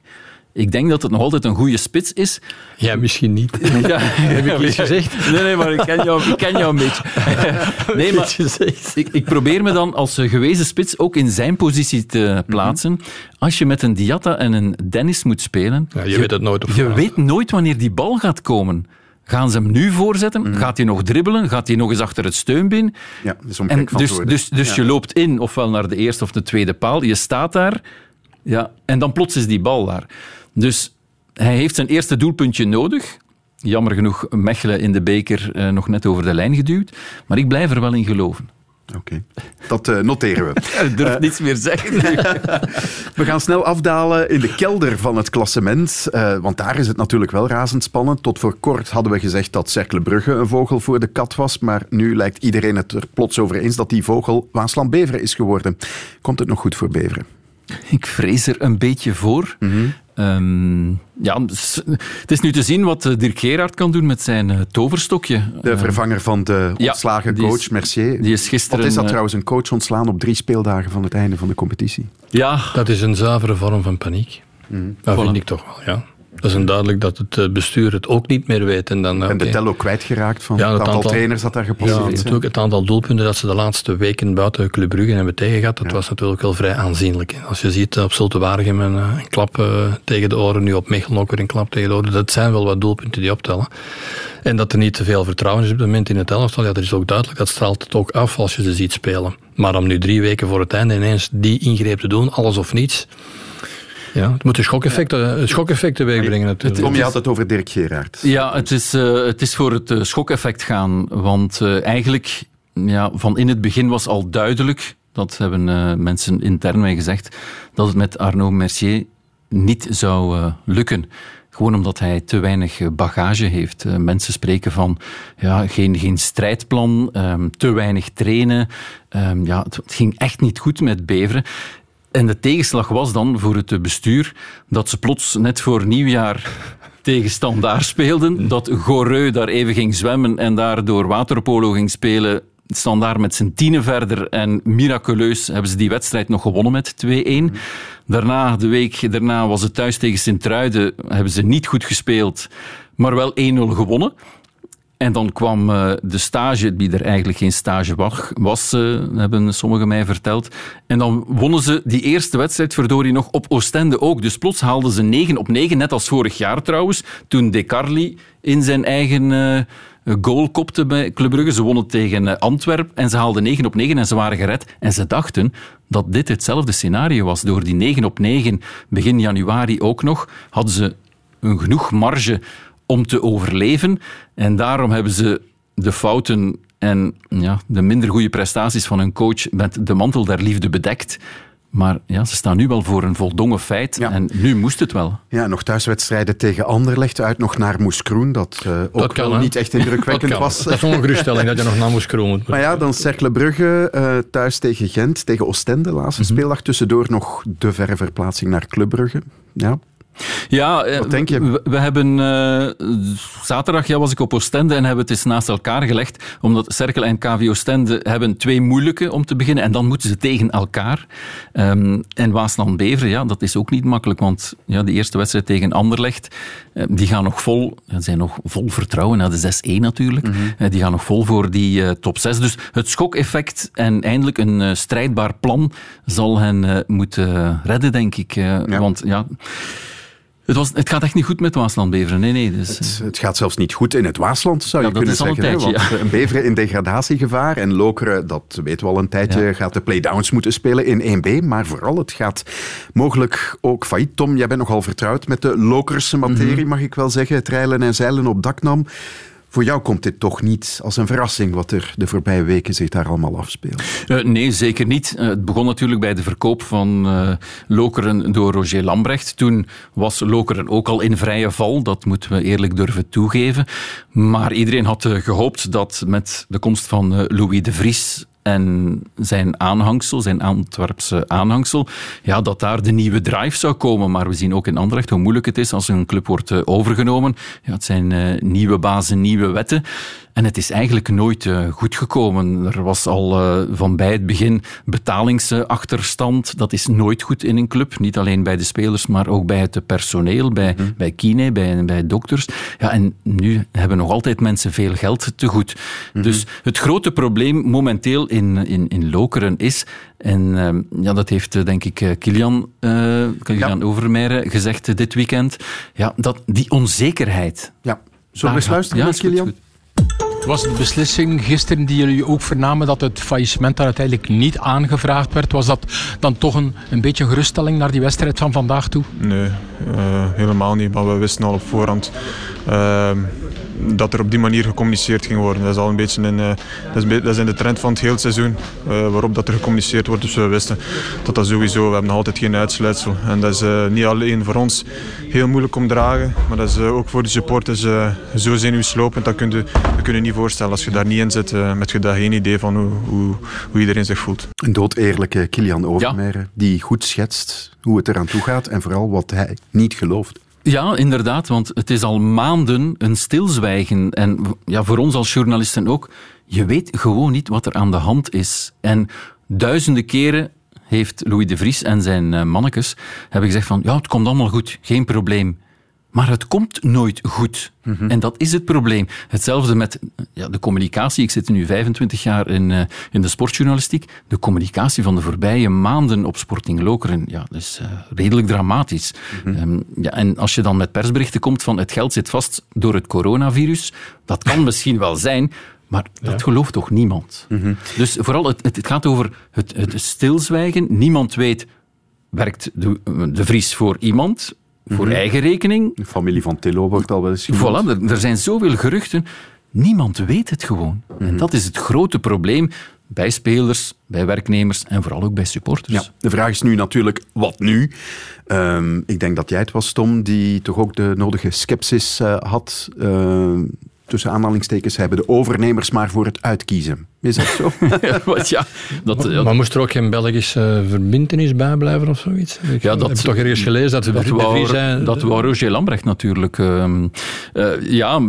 S5: Ik denk dat het nog altijd een goede spits is.
S4: Ja, misschien niet.
S5: Ja,
S4: heb ik iets gezegd?
S5: Nee, nee, maar ik ken jou, ik ken jou een beetje. Nee, maar ik, ik probeer me dan als gewezen spits ook in zijn positie te plaatsen. Als je met een Diatta en een Dennis moet spelen...
S4: Ja, je weet het nooit op
S5: Je weet nooit wanneer die bal gaat komen. Gaan ze hem nu voorzetten? Gaat hij nog dribbelen? Gaat hij nog eens achter het steunbeen?
S3: Ja, is om
S5: En
S3: gek van te
S5: dus dus, dus
S3: Ja.
S5: je loopt in, ofwel naar de eerste of de tweede paal. Je staat daar. Ja, en dan plots is die bal daar. Dus hij heeft zijn eerste doelpuntje nodig. Jammer genoeg Mechelen in de beker eh, nog net over de lijn geduwd. Maar ik blijf er wel in geloven.
S3: Oké, dat eh, noteren we.
S5: Ik durf niets meer zeggen.
S3: We gaan snel afdalen in de kelder van het klassement. eh, want daar is het natuurlijk wel razendspannend. Tot voor kort hadden we gezegd dat Cercle Brugge een vogel voor de kat was. Maar nu lijkt iedereen het er plots over eens dat die vogel Waasland Beveren is geworden. Komt het nog goed voor Beveren?
S5: Ik vrees er een beetje voor. Ehm, ja, het is nu te zien wat eh, Dirk Gerard kan doen met zijn eh, toverstokje.
S3: De
S5: Eh,
S3: vervanger van de
S5: ja,
S3: ontslagen
S5: die is-
S3: coach Mercier.
S5: die is gisteren,
S3: Wat is dat
S5: eh,
S3: trouwens, een coach ontslaan op drie speeldagen van het einde van de competitie?
S5: ja,
S4: Dat is een zuivere vorm van paniek. Dat
S5: Voilà.
S4: vind ik toch wel, ja. Dat is duidelijk dat het eh, bestuur het ook niet meer weet. En dan,
S3: En de tel ook kwijtgeraakt van
S4: Ja,
S3: het aantal
S4: aantal-
S3: trainers dat daar
S4: Ja,
S3: gepasseerd zijn.
S4: natuurlijk het aantal doelpunten dat ze de laatste weken buiten Club Brugge hebben tegengehad, dat was natuurlijk wel vrij aanzienlijk. Als je ziet eh, op Zulte Waregem een, eh, een klap eh, tegen de oren, nu op Mechelen ook weer een klap tegen de oren, dat zijn wel wat doelpunten die optellen. En dat er niet te veel vertrouwen is op het moment in het elftal, ja, dat is ook duidelijk. Dat straalt het ook af als je ze ziet spelen. Maar om nu drie weken voor het einde ineens die ingreep te doen, alles of niets, ja, het moet een schokeffect, eh, een schokeffect teweeg brengen natuurlijk.
S3: Tom, je had het over Dirk Gerard.
S5: Ja, het is, eh, het is voor het eh, schokeffect gaan. Want eh, eigenlijk, ja, van in het begin was al duidelijk, dat hebben eh, mensen intern mij gezegd, dat het met Arnaud Mercier niet zou eh, lukken. Gewoon omdat hij te weinig eh, bagage heeft. Eh, mensen spreken van ja, geen, geen strijdplan, ehm, te weinig trainen. Ehm, ja, het, het ging echt niet goed met Beveren. En de tegenslag was dan voor het bestuur dat ze plots net voor nieuwjaar tegen Standaard speelden. Dat Goreu daar even ging zwemmen en daardoor waterpolo ging spelen. Standaard met zijn tienen verder en miraculeus hebben ze die wedstrijd nog gewonnen met 2-1. Daarna, de week daarna was het thuis tegen Sint-Truiden, hebben ze niet goed gespeeld, maar wel 1-0 gewonnen. En dan kwam eh, de stage, die er eigenlijk geen stage wa- was, eh, hebben sommigen mij verteld. En dan wonnen ze die eerste wedstrijd, verdorie, nog op Oostende ook. Dus plots haalden ze 9 op 9, net als vorig jaar trouwens, toen De Carli in zijn eigen eh, goal kopte bij Club Brugge. Ze wonnen tegen eh, Antwerp en ze haalden 9 op 9 en ze waren gered. En ze dachten dat dit hetzelfde scenario was. Door die 9 op 9, begin januari ook nog, hadden ze een genoeg marge om te overleven. En daarom hebben ze de fouten en ja, de minder goede prestaties van hun coach met de mantel der liefde bedekt. Maar ja, ze staan nu wel voor een voldongen feit.
S3: Ja.
S5: En nu moest het wel.
S3: Ja, nog thuiswedstrijden tegen Anderlecht uit nog naar Moeskroen. Dat eh, ook
S4: Dat kan,
S3: wel niet echt indrukwekkend was.
S4: dat is een geruststelling dat je nog naar moest kromen.
S3: Maar ja, dan Cercle Brugge eh, thuis tegen Gent, tegen Oostende. Laatste
S5: Mhm.
S3: speeldag. Tussendoor nog de verre verplaatsing naar Club Brugge. Ja,
S5: Ja, eh,
S3: Wat denk je?
S5: We, we hebben eh, zaterdag ja, was ik op Oostende en hebben het eens naast elkaar gelegd. Omdat Cerkel en KV Oostende hebben twee moeilijke om te beginnen. En dan moeten ze tegen elkaar. Ehm, en Waasland Beveren, ja, dat is ook niet makkelijk. Want ja, de eerste wedstrijd tegen Anderlecht, eh, die gaan nog vol, zijn nog vol vertrouwen. Na de 6-1 natuurlijk. Eh, die gaan nog vol voor die top 6. Dus het schokeffect en eindelijk een strijdbaar plan zal hen moeten redden, denk ik. Want ja... Het, was, het gaat echt niet goed met Waasland Beveren. Nee, nee. Dus,
S3: het, het gaat zelfs niet goed in het Waasland, zou
S5: Ja,
S3: je
S5: dat
S3: kunnen
S5: is al een
S3: zeggen. hè,
S5: tijdje,
S3: want een Beveren in degradatiegevaar. En Lokeren, dat weten we al een tijdje,
S5: Ja.
S3: gaat de playdowns moeten spelen in 1B. Maar vooral, het gaat mogelijk ook failliet. Tom, jij bent nogal vertrouwd met de Lokerse materie,
S5: Mhm.
S3: mag ik wel zeggen. Het reilen en zeilen op daknam. Voor jou komt dit toch niet als een verrassing wat er de voorbije weken zich daar allemaal afspeelt.
S5: Eh, nee, zeker niet. Eh, het begon natuurlijk bij de verkoop van eh, Lokeren door Roger Lambrecht. Toen was Lokeren ook al in vrije val, dat moeten we eerlijk durven toegeven. Maar iedereen had eh, gehoopt dat met de komst van Louis de Vries en zijn aanhangsel, zijn Antwerpse aanhangsel, ja, dat daar de nieuwe drive zou komen. Maar we zien ook in Anderlecht hoe moeilijk het is als een club wordt eh, overgenomen. Ja, het zijn eh, nieuwe bazen, nieuwe wetten. En het is eigenlijk nooit uh, goed gekomen. Er was al uh, van bij het begin betalingsachterstand. Dat is nooit goed in een club. Niet alleen bij de spelers, maar ook bij het personeel, bij, mm bij kine, bij, bij dokters. Ja, en nu hebben nog altijd mensen veel geld te goed. Mhm. Dus het grote probleem momenteel in, in, in Lokeren is, en uh, ja, dat heeft denk ik Kilian, Kilian ja. Overmeijer gezegd dit weekend, ja, dat die onzekerheid.
S3: Ja. Zullen we eens luisteren ja, naar Kilian?
S10: Was de beslissing gisteren die jullie ook vernamen dat het faillissement daar uiteindelijk niet aangevraagd werd, was dat dan toch een, een beetje geruststelling naar die wedstrijd van vandaag toe?
S11: Nee, uh, helemaal niet. Maar we wisten al op voorhand uh, dat er op die manier gecommuniceerd ging worden. Dat is al een beetje in, uh, dat is, dat is in de trend van het hele seizoen uh, waarop dat er gecommuniceerd wordt. Dus we wisten dat dat sowieso, we hebben nog altijd geen uitsluitsel. En dat is uh, niet alleen voor ons heel moeilijk om te dragen, maar dat is ook voor de supporters zo zenuwslopend. Dat kun je, dat kun je niet voorstellen als je daar niet in zit, met je daar geen idee van hoe, hoe, hoe iedereen zich voelt.
S3: Een doodeerlijke Kilian Overmeijer, ja. die goed schetst hoe het eraan toe gaat en vooral wat hij niet gelooft.
S5: Ja, inderdaad, want het is al maanden een stilzwijgen. En ja, voor ons als journalisten ook, je weet gewoon niet wat er aan de hand is. En duizenden keren heeft Louis de Vries en zijn uh, mannekes hebben gezegd van ja, het komt allemaal goed, geen probleem. Maar het komt nooit goed. Mhm. En dat is het probleem. Hetzelfde met ja, de communicatie. Ik zit nu 25 jaar in, uh, in de sportjournalistiek. De communicatie van de voorbije maanden op Sporting Lokeren, ja, dat is uh, redelijk dramatisch. Mhm. um, ja, en als je dan met persberichten komt van het geld zit vast door het coronavirus, dat kan misschien wel zijn, maar dat ja. gelooft toch niemand? Mm -hmm. Dus vooral, het, het, gaat over het, het stilzwijgen. Niemand weet, werkt de, de Vries voor iemand? Voor mhm. eigen rekening.
S3: De familie van Tillo wordt al wel eens
S5: Voilà, er, er, zijn zoveel geruchten. Niemand weet het gewoon. En mhm. dat is het grote probleem bij spelers, bij werknemers en vooral ook bij supporters.
S3: Ja, de vraag is nu natuurlijk, wat nu? Um, ik denk dat jij het was, Tom, die toch ook de nodige sceptisch uh, had. Uh, tussen aanhalingstekens hebben de overnemers maar voor het uitkiezen. Is dat zo?
S5: ja, dat,
S4: maar, maar, moest er ook geen Belgische verbindenis bij blijven of zoiets? Ik ja, dat, heb toch ergens gelezen dat,
S5: dat, wou, zijn, dat wou Roger Lambrecht natuurlijk. Uh, uh, ja,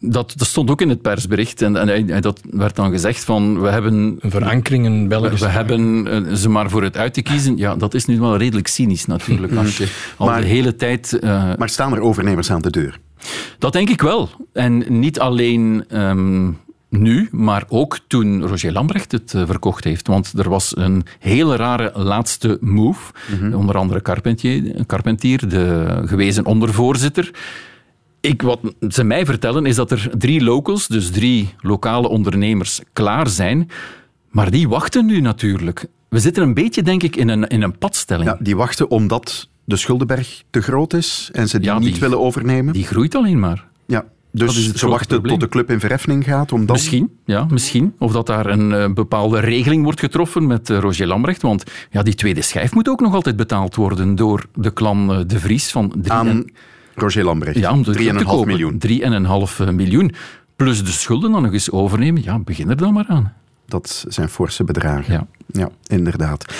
S5: dat, dat, stond ook in het persbericht en, en, dat werd dan gezegd van we hebben...
S4: Een verankering in België.
S5: We, hebben uh, ze maar voor het uit te kiezen. Ja, dat is nu wel redelijk cynisch natuurlijk. Als je al
S3: maar,
S5: de hele tijd...
S3: maar staan er overnemers aan de deur?
S5: Dat denk ik wel. En niet alleen um, nu, maar ook toen Roger Lambrecht het uh, verkocht heeft. Want er was een hele rare laatste move. Mm -hmm. Onder andere Carpentier, Carpentier, de gewezen ondervoorzitter. Ik, wat ze mij vertellen is dat er drie locals, dus drie lokale ondernemers, klaar zijn. Maar die wachten nu natuurlijk. We zitten een beetje, denk ik, in een, in een padstelling.
S3: Ja, die wachten omdat de schuldenberg te groot is en ze die, ja, die niet willen overnemen?
S5: Die groeit alleen maar.
S3: Ja, dus ze wachten probleem. tot de club in verheffing gaat om dan...
S5: Misschien, ja, misschien. Of dat daar een uh, bepaalde regeling wordt getroffen met uh, Roger Lambrecht. Want ja, die tweede schijf moet ook nog altijd betaald worden door de klan uh, De Vries van...
S3: Drie Aan en... Roger Lambrecht.
S5: Ja, om 3,5
S3: miljoen.
S5: 3,5 miljoen. Plus de schulden dan nog eens overnemen. Ja, begin er dan maar aan.
S3: Dat zijn forse bedragen. Ja, ja inderdaad.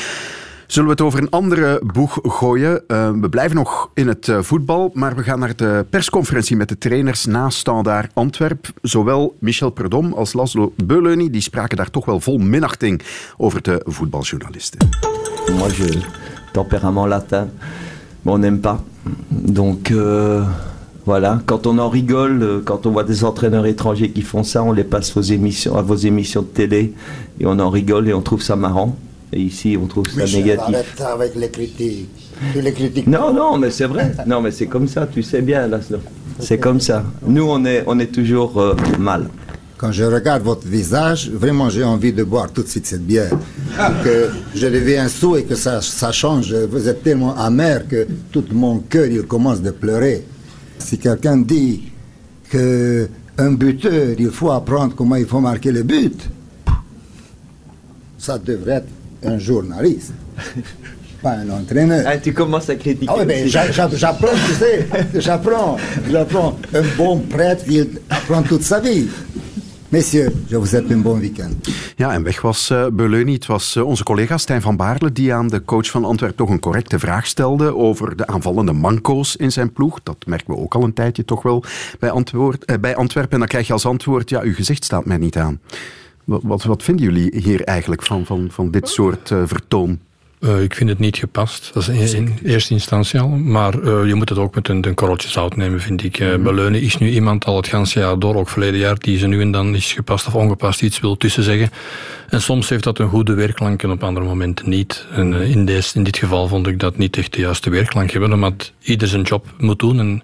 S3: Zullen we het over een andere boeg gooien? Uh, we blijven nog in het uh, voetbal, maar we gaan naar de persconferentie met de trainers na Standaard Antwerp. Zowel Michel Perdom als Laszlo Beuleni die spraken daar toch wel vol minachting over de voetbaljournalisten.
S12: Moi, je tempérament latin, on n'aime pas. Donc euh, voilà, quand on en rigole, quand on voit des entraîneurs étrangers qui font ça, on les passe aux émissions, à vos émissions de télé et on en rigole et on trouve ça marrant. Et ici, on trouve ça
S13: Michel,
S12: négatif.
S13: Arrête avec les critiques. Les critiques.
S12: Non, non, mais c'est vrai. Non, mais c'est comme ça, tu sais bien, Laszlo. C'est comme ça. Nous, on est, on est toujours euh, mal.
S13: Quand je regarde votre visage, vraiment, j'ai envie de boire tout de suite cette bière. que je deviens sous et que ça, ça change. Vous êtes tellement amer que tout mon cœur, il commence de pleurer. Si quelqu'un dit que un buteur, il faut apprendre comment il faut marquer le but, ça devrait être un journaliste, pas un entraîneur.
S12: Ah, tu commences à critiquer.
S13: Ah oui, mais j'apprends, tu sais, j'apprends, j'apprends. Un bon prêtre, il apprend toute sa vie. Messieurs, je vous souhaite een bon weekend.
S3: Ja, en weg was uh, Beleuni. Het was uh, onze collega Stijn van Baarle die aan de coach van Antwerpen toch een correcte vraag stelde over de aanvallende manco's in zijn ploeg. Dat merken we ook al een tijdje toch wel bij, antwoord, uh, bij Antwerpen. En dan krijg je als antwoord, ja, uw gezicht staat mij niet aan. Wat, wat, wat vinden jullie hier eigenlijk van, van, van dit soort vertoon?
S4: Uh, ik vind het niet gepast. Dat is in, in eerste instantie al. Maar uh, je moet het ook met een, een korreltje zout nemen, vind ik. Uh, mm -hmm. is nu iemand al het ganse jaar door, ook verleden jaar, die ze nu en dan is gepast of ongepast iets wil tussen zeggen. En soms heeft dat een goede weerklank en op andere momenten niet. En in, deze, in dit geval vond ik dat niet echt de juiste weerklank hebben, omdat ieder zijn job moet doen. En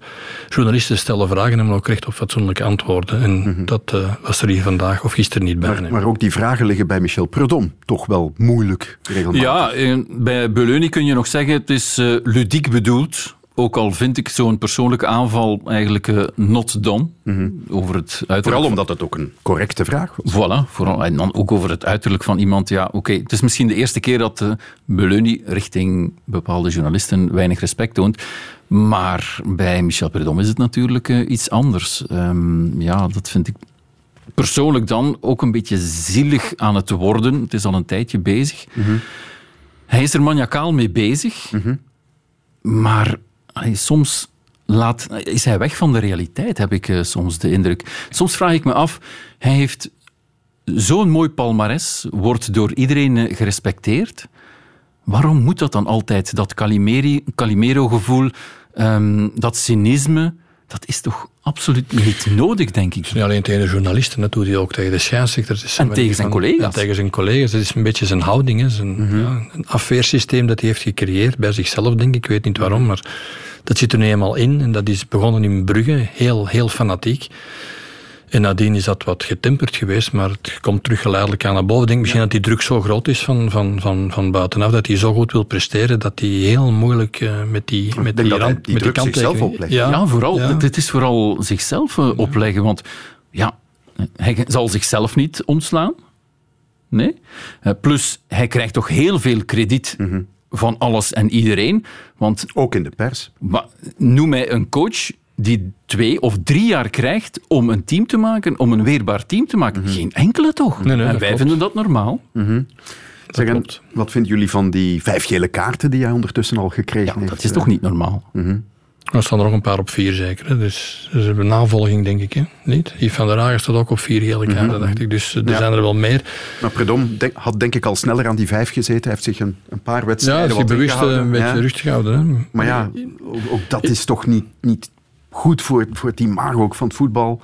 S4: journalisten stellen vragen en hebben ook recht op fatsoenlijke antwoorden. En mm -hmm. dat was er hier vandaag of gisteren niet bij.
S3: Maar, maar, ook die vragen liggen bij Michel Prudhomme toch wel moeilijk regelmatig.
S5: Ja, bij Beleuni kun je nog zeggen, het is uh, ludiek bedoeld. Ook al vind ik zo'n persoonlijke aanval eigenlijk uh, not done.
S3: Mhm.
S5: Mm -hmm. over het uiterlijk
S3: vooral omdat het ook een correcte vraag was.
S5: Voilà, vooral, en dan ook over het uiterlijk van iemand. Ja, oké, okay, het is misschien de eerste keer dat uh, Beleuni richting bepaalde journalisten weinig respect toont. Maar bij Michel Prudhomme is het natuurlijk uh, iets anders. Um, ja, dat vind ik persoonlijk dan ook een beetje zielig aan het worden. Het is al een tijdje bezig. Mm -hmm. Hij is er maniacaal mee bezig,
S3: mm -hmm.
S5: maar hij, soms laat, is hij weg van de realiteit, heb ik uh, soms de indruk. Soms vraag ik me af, hij heeft zo'n mooi palmares, wordt door iedereen uh, gerespecteerd. Waarom moet dat dan altijd, dat Calimero-gevoel, um, dat cynisme, dat is toch absoluut niet nodig, denk ik.
S4: Niet alleen tegen de journalisten, dat doet hij ook tegen de scheidsrechters.
S5: En tegen zijn
S4: van,
S5: collega's.
S4: Ja, tegen zijn collega's. Dat is een beetje zijn houding. Hè. Zijn,
S3: Mhm.
S4: mm -hmm. ja, een afweersysteem dat hij heeft gecreëerd bij zichzelf, denk ik. Ik weet niet waarom, maar dat zit er nu eenmaal in. En dat is begonnen in Brugge, heel, heel fanatiek. En nadien is dat wat getemperd geweest, maar het komt terug geleidelijk aan naar boven. Ik denk misschien ja. dat die druk zo groot is van, van, van, van buitenaf, dat hij zo goed wil presteren, dat hij heel moeilijk uh, met die, met die, rand,
S3: die
S4: met
S3: druk die zichzelf oplegt.
S5: Ja, ja vooral. Ja. Het is vooral zichzelf uh, opleggen, want ja, hij zal zichzelf niet ontslaan. Nee. Uh, plus, hij krijgt toch heel veel krediet
S3: mm -hmm.
S5: van alles en iedereen. Want,
S3: Ook in de pers.
S5: Maar, noem mij een coach die twee of drie jaar krijgt om een team te maken, om een weerbaar team te maken. Mm -hmm. Geen enkele toch.
S4: Nee, nee,
S5: en wij
S4: klopt.
S5: vinden dat normaal.
S3: Mm -hmm. zeg, en, wat vinden jullie van die vijf gele kaarten die hij ondertussen al gekregen
S5: ja,
S3: heeft?
S5: Dat is toch niet normaal?
S3: Mm -hmm.
S4: Er staan er nog een paar op vier zeker. Hè. Dus ze hebben navolging, denk ik. Hè. Niet? Yves van der Hagen staat ook op vier gele kaarten, mm -hmm. dacht ik. Dus er ja. zijn er wel meer.
S3: Maar Predom denk, had denk ik al sneller aan die vijf gezeten. Hij heeft zich een, een paar wedstrijden
S4: Ja, hij bewust een beetje ja. rustig gehouden. Hè.
S3: Maar ja, ook, ook dat is toch niet... niet goed voor, voor het imago ook van het voetbal.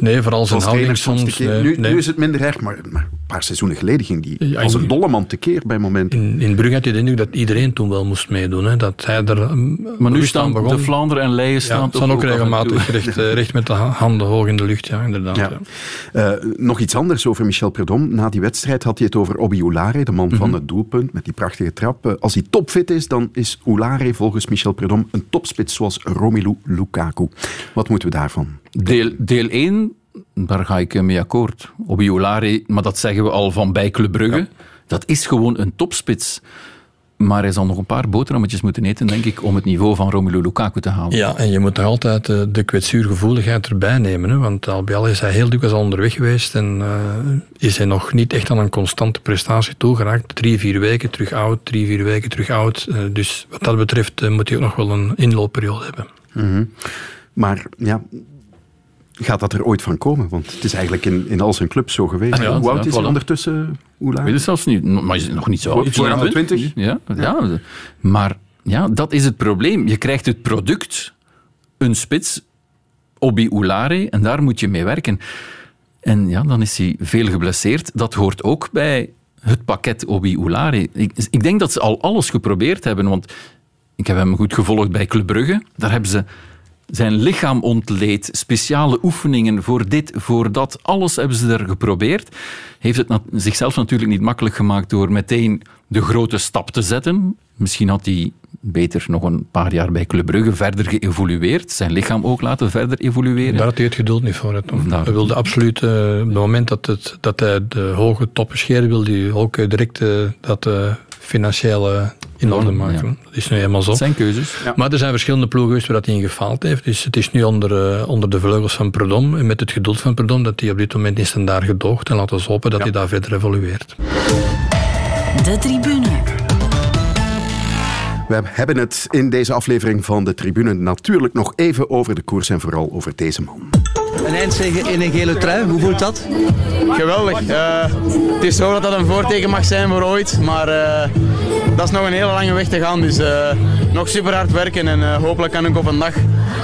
S4: Nee, vooral zijn houding soms. Nee,
S3: nu,
S4: nee.
S3: nu, is het minder erg, maar, maar, paar seizoenen geleden ging die ja, als een dolle man tekeer bij momenten.
S4: In, in Brugge had je de indruk dat iedereen toen wel moest meedoen. Hè. Dat hij er,
S5: maar nu staan de Vlaanderen en Leien staan,
S4: ja, staan ook, ook regelmatig recht, recht met de handen hoog in de lucht. Ja, inderdaad.
S3: Ja. Ja. Uh, nog iets anders over Michel Predom. Na die wedstrijd had hij het over Obi Oulare, de man mm -hmm. van het doelpunt, met die prachtige trap. Uh, als hij topfit is, dan is Oulare volgens Michel Predom een topspits zoals Romelu Lukaku. Wat moeten we daarvan?
S5: Deel, deel 1, daar ga ik mee akkoord. Obiolare, maar dat zeggen we al van bij Club Brugge. Ja. Dat is gewoon een topspits. Maar hij zal nog een paar boterhammetjes moeten eten, denk ik, om het niveau van Romelu Lukaku te halen.
S4: Ja, en je moet nog altijd de, de kwetsuurgevoeligheid erbij nemen. Hè? Want al bij al is hij heel dikwijls al onderweg geweest en uh, is hij nog niet echt aan een constante prestatie toegeraakt. Drie, vier weken terug oud, drie, vier weken terug oud. Uh, dus wat dat betreft uh, moet hij ook nog wel een inloopperiode hebben.
S3: Mm -hmm. Maar ja, gaat dat er ooit van komen? Want het is eigenlijk in, in al zijn clubs zo geweest. Ja, Hoe oud is hij ondertussen? Hoe
S5: Ik weet het zelfs niet, maar is nog niet zo oud.
S3: Voor aan de 20?
S5: Ja, ja. ja, maar ja, dat is het probleem. Je krijgt het product, een spits, Obi Oulare, en daar moet je mee werken. En ja, dan is hij veel geblesseerd. Dat hoort ook bij het pakket Obi Oulare. Ik, ik denk dat ze al alles geprobeerd hebben, want ik heb hem goed gevolgd bij Club Brugge. Daar hebben ze zijn lichaam ontleed, speciale oefeningen voor dit, voor dat. Alles hebben ze er geprobeerd. Heeft het zichzelf natuurlijk niet makkelijk gemaakt door meteen de grote stap te zetten. Misschien had hij beter nog een paar jaar bij Club Brugge verder geëvolueerd. Zijn lichaam ook laten verder evolueren.
S4: Daar had hij het geduld niet voor. Het. Hij wilde absoluut, uh, op het moment dat, het, dat hij de hoge toppen scheerde, wilde hij ook direct uh, dat uh, financiële in orde maken. Dat is nu helemaal zo.
S5: Dat zijn keuzes.
S4: Maar er zijn verschillende ploegen geweest waar hij in gefaald heeft. Dus het is nu onder, uh, onder de vleugels van Perdom en met het geduld van Perdom dat hij op dit moment is en daar gedoogd. En laten we hopen dat hij daar verder evolueert.
S1: De tribune.
S3: We hebben het in deze aflevering van de tribune natuurlijk nog even over de koers en vooral over deze man.
S14: Een eindzege in een gele trui, hoe voelt dat?
S7: Geweldig. Uh, het is zo dat dat een voorteken mag zijn voor ooit, maar uh, dat is nog een hele lange weg te gaan. Dus uh, nog super hard werken en hopelijk kan ik op een dag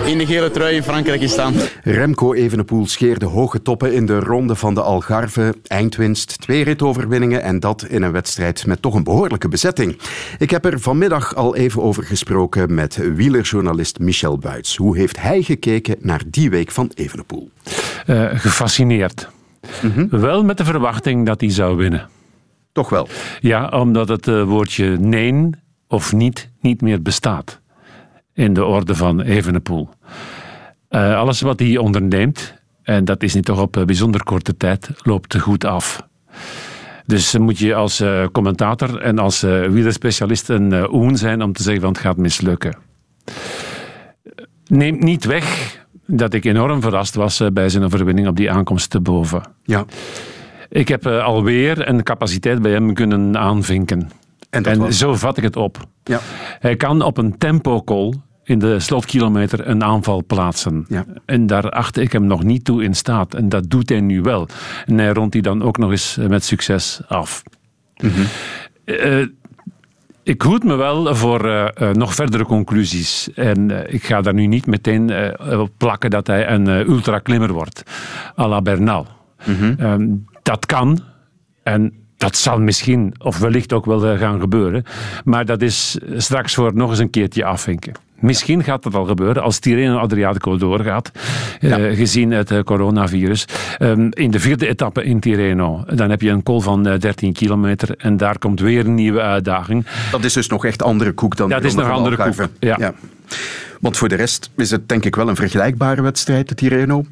S7: in de gele trui in Frankrijk staan.
S3: Remco Evenepoel scheerde hoge toppen in de ronde van de Algarve. Eindwinst, twee ritoverwinningen en dat in een wedstrijd met toch een behoorlijke bezetting. Ik heb er vanmiddag al even over gesproken met wielerjournalist Michel Buits. Hoe heeft hij gekeken naar die week van Evenepoel?
S15: Uh, gefascineerd. Mm -hmm. Wel met de verwachting dat hij zou winnen.
S3: Toch wel?
S15: Ja, omdat het uh, woordje nee of niet niet meer bestaat in de orde van Evenepoel. Uh, alles wat hij onderneemt, en dat is niet toch op bijzonder korte tijd, loopt goed af. Dus moet je als commentator en als wielerspecialist een oen zijn om te zeggen van het gaat mislukken. Neemt niet weg dat ik enorm verrast was bij zijn overwinning op die aankomst te boven.
S3: Ja.
S15: Ik heb alweer een capaciteit bij hem kunnen aanvinken.
S3: En,
S15: en zo vat ik het op.
S3: Ja.
S15: Hij kan op een tempo-call in de slotkilometer een aanval plaatsen.
S3: Ja.
S15: En daar achtte ik hem nog niet toe in staat. En dat doet hij nu wel. En hij rondt die dan ook nog eens met succes af.
S3: Mm -hmm.
S15: uh, ik hoed me wel voor uh, uh, nog verdere conclusies. En ik ga daar nu niet meteen op plakken dat hij een ultraklimmer wordt. à la Bernal.
S3: Mm
S15: -hmm. dat kan. En dat zal misschien, of wellicht ook wel gaan gebeuren. Maar dat is straks voor nog eens een keertje afvinken. Misschien gaat dat al gebeuren als Tirreno Adriatico doorgaat, ja. uh, gezien het uh, coronavirus. Um, in de vierde etappe in Tirreno, dan heb je een col van uh, 13 kilometer en daar komt weer een nieuwe uitdaging.
S3: Dat is dus nog echt andere koek dan
S15: Dat is nog andere koek, ja.
S3: ja. Want voor de rest is het denk ik wel een vergelijkbare wedstrijd, de Tirreno.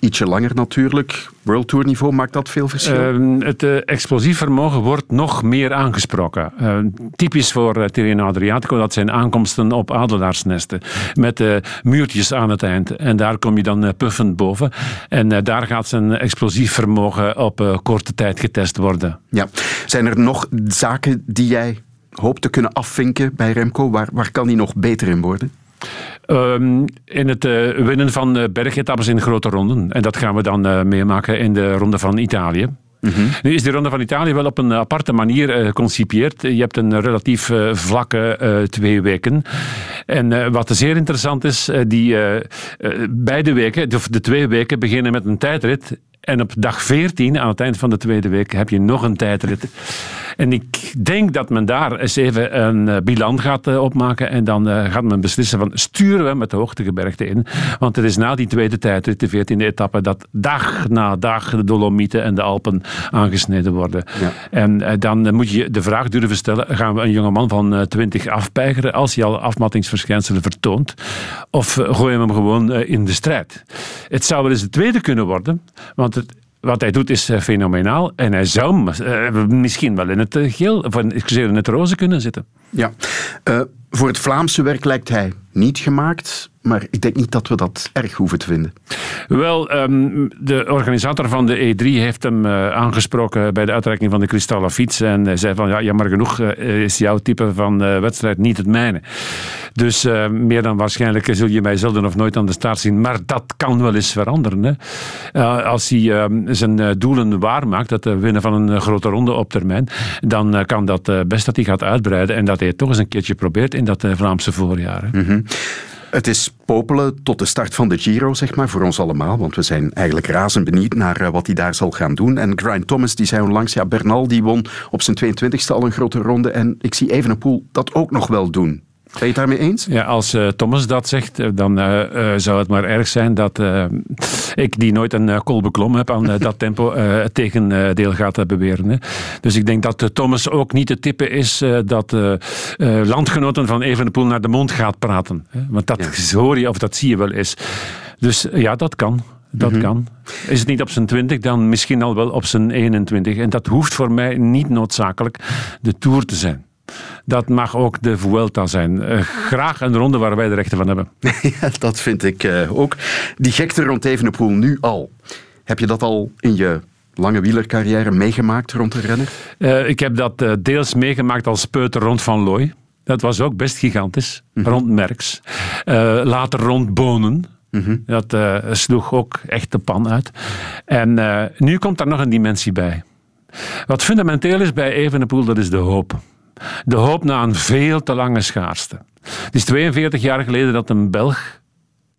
S3: Ietsje langer natuurlijk. World Tour niveau maakt dat veel verschil?
S15: Uh, het uh, explosief vermogen wordt nog meer aangesproken. Uh, typisch voor uh, Tirreno Adriatico, dat zijn aankomsten op adelaarsnesten. Met muurtjes aan het eind. En daar kom je dan puffend boven. En daar gaat zijn explosief vermogen op korte tijd getest worden.
S3: Ja. Zijn er nog zaken die jij hoopt te kunnen afvinken bij Remco? Waar, waar kan hij nog beter in worden?
S15: Um, in het uh, winnen van uh, bergetappes in grote ronden. En dat gaan we dan uh, meemaken in de ronde van Italië.
S3: Mm -hmm.
S15: Nu is de Ronde van Italië wel op een aparte manier geconcipieerd. Je hebt een relatief vlakke twee weken. En wat zeer interessant is, die beide weken, de, de twee weken beginnen met een tijdrit en op dag 14, aan het eind van de tweede week, heb je nog een tijdrit. En ik denk dat men daar eens even een uh, bilan gaat uh, opmaken. En dan uh, gaat men beslissen van sturen we met de hoogtegebergte in. Want het is na die tweede tijdrit, de 14e etappe, dat dag na dag de Dolomieten en de Alpen aangesneden worden.
S3: Ja.
S15: En dan moet je de vraag durven stellen: gaan we een jongeman van 20 afpeigeren als hij al afmattingsverschijnselen vertoont? Of gooien we hem gewoon in de strijd? Het zou wel eens de tweede kunnen worden. Want het, wat hij doet is fenomenaal. En hij zou uh, misschien wel in het geel, of in het roze kunnen zitten.
S3: Ja. Voor het Vlaamse werk lijkt hij niet gemaakt. Maar ik denk niet dat we dat erg hoeven te vinden.
S15: Wel, um, de organisator van de E3 heeft hem uh, aangesproken bij de uitreiking van de kristallen fiets. En hij zei van, ja, jammer genoeg uh, is jouw type van wedstrijd niet het mijne. Dus meer dan waarschijnlijk zul je mij zelden of nooit aan de start zien. Maar dat kan wel eens veranderen. Hè. als hij ehm, zijn doelen waarmaakt, het winnen van een grote ronde op termijn, dan kan dat best dat hij gaat uitbreiden. En dat hij het toch eens een keertje probeert in dat Vlaamse voorjaar.
S3: -hmm. Het is popelen tot de start van de Giro, zeg maar, voor ons allemaal. Want we zijn eigenlijk razend benieuwd naar uh, wat hij daar zal gaan doen. En Grind Thomas, die zei onlangs, ja, Bernal die won op zijn 22e al een grote ronde. En ik zie Evenepoel dat ook nog wel doen. Ben je het daarmee eens?
S15: Ja, als uh, Thomas dat zegt, dan uh, uh, zou het maar erg zijn dat ik, die nooit een kol beklom heb, aan dat tempo het tegendeel gaat beweren. Hè. Dus ik denk dat Thomas ook niet het type is dat landgenoten van Evenepoel naar de mond gaat praten. Hè. Want dat ja. hoor je of dat zie je wel eens. Dus ja, dat kan. Dat mm-hmm. kan. Is het niet op zijn 20, dan misschien al wel op zijn 21. En dat hoeft voor mij niet noodzakelijk de Tour te zijn. Dat mag ook de Vuelta zijn. Uh, graag een ronde waar wij de rechten van hebben.
S3: ja, dat vind ik uh, ook. Die gekte rond Evenepoel nu al. Heb je dat al in je lange wielercarrière meegemaakt rond de rennen?
S15: Uh, ik heb dat deels meegemaakt als peuter rond Van Looy. Dat was ook best gigantisch. Mm -hmm. Rond Merks. later rond Bonen. Mm -hmm. Dat sloeg ook echt de pan uit. En nu komt daar nog een dimensie bij. Wat fundamenteel is bij Evenepoel, dat is de hoop. De hoop na een veel te lange schaarste. Het is 42 jaar geleden dat een Belg,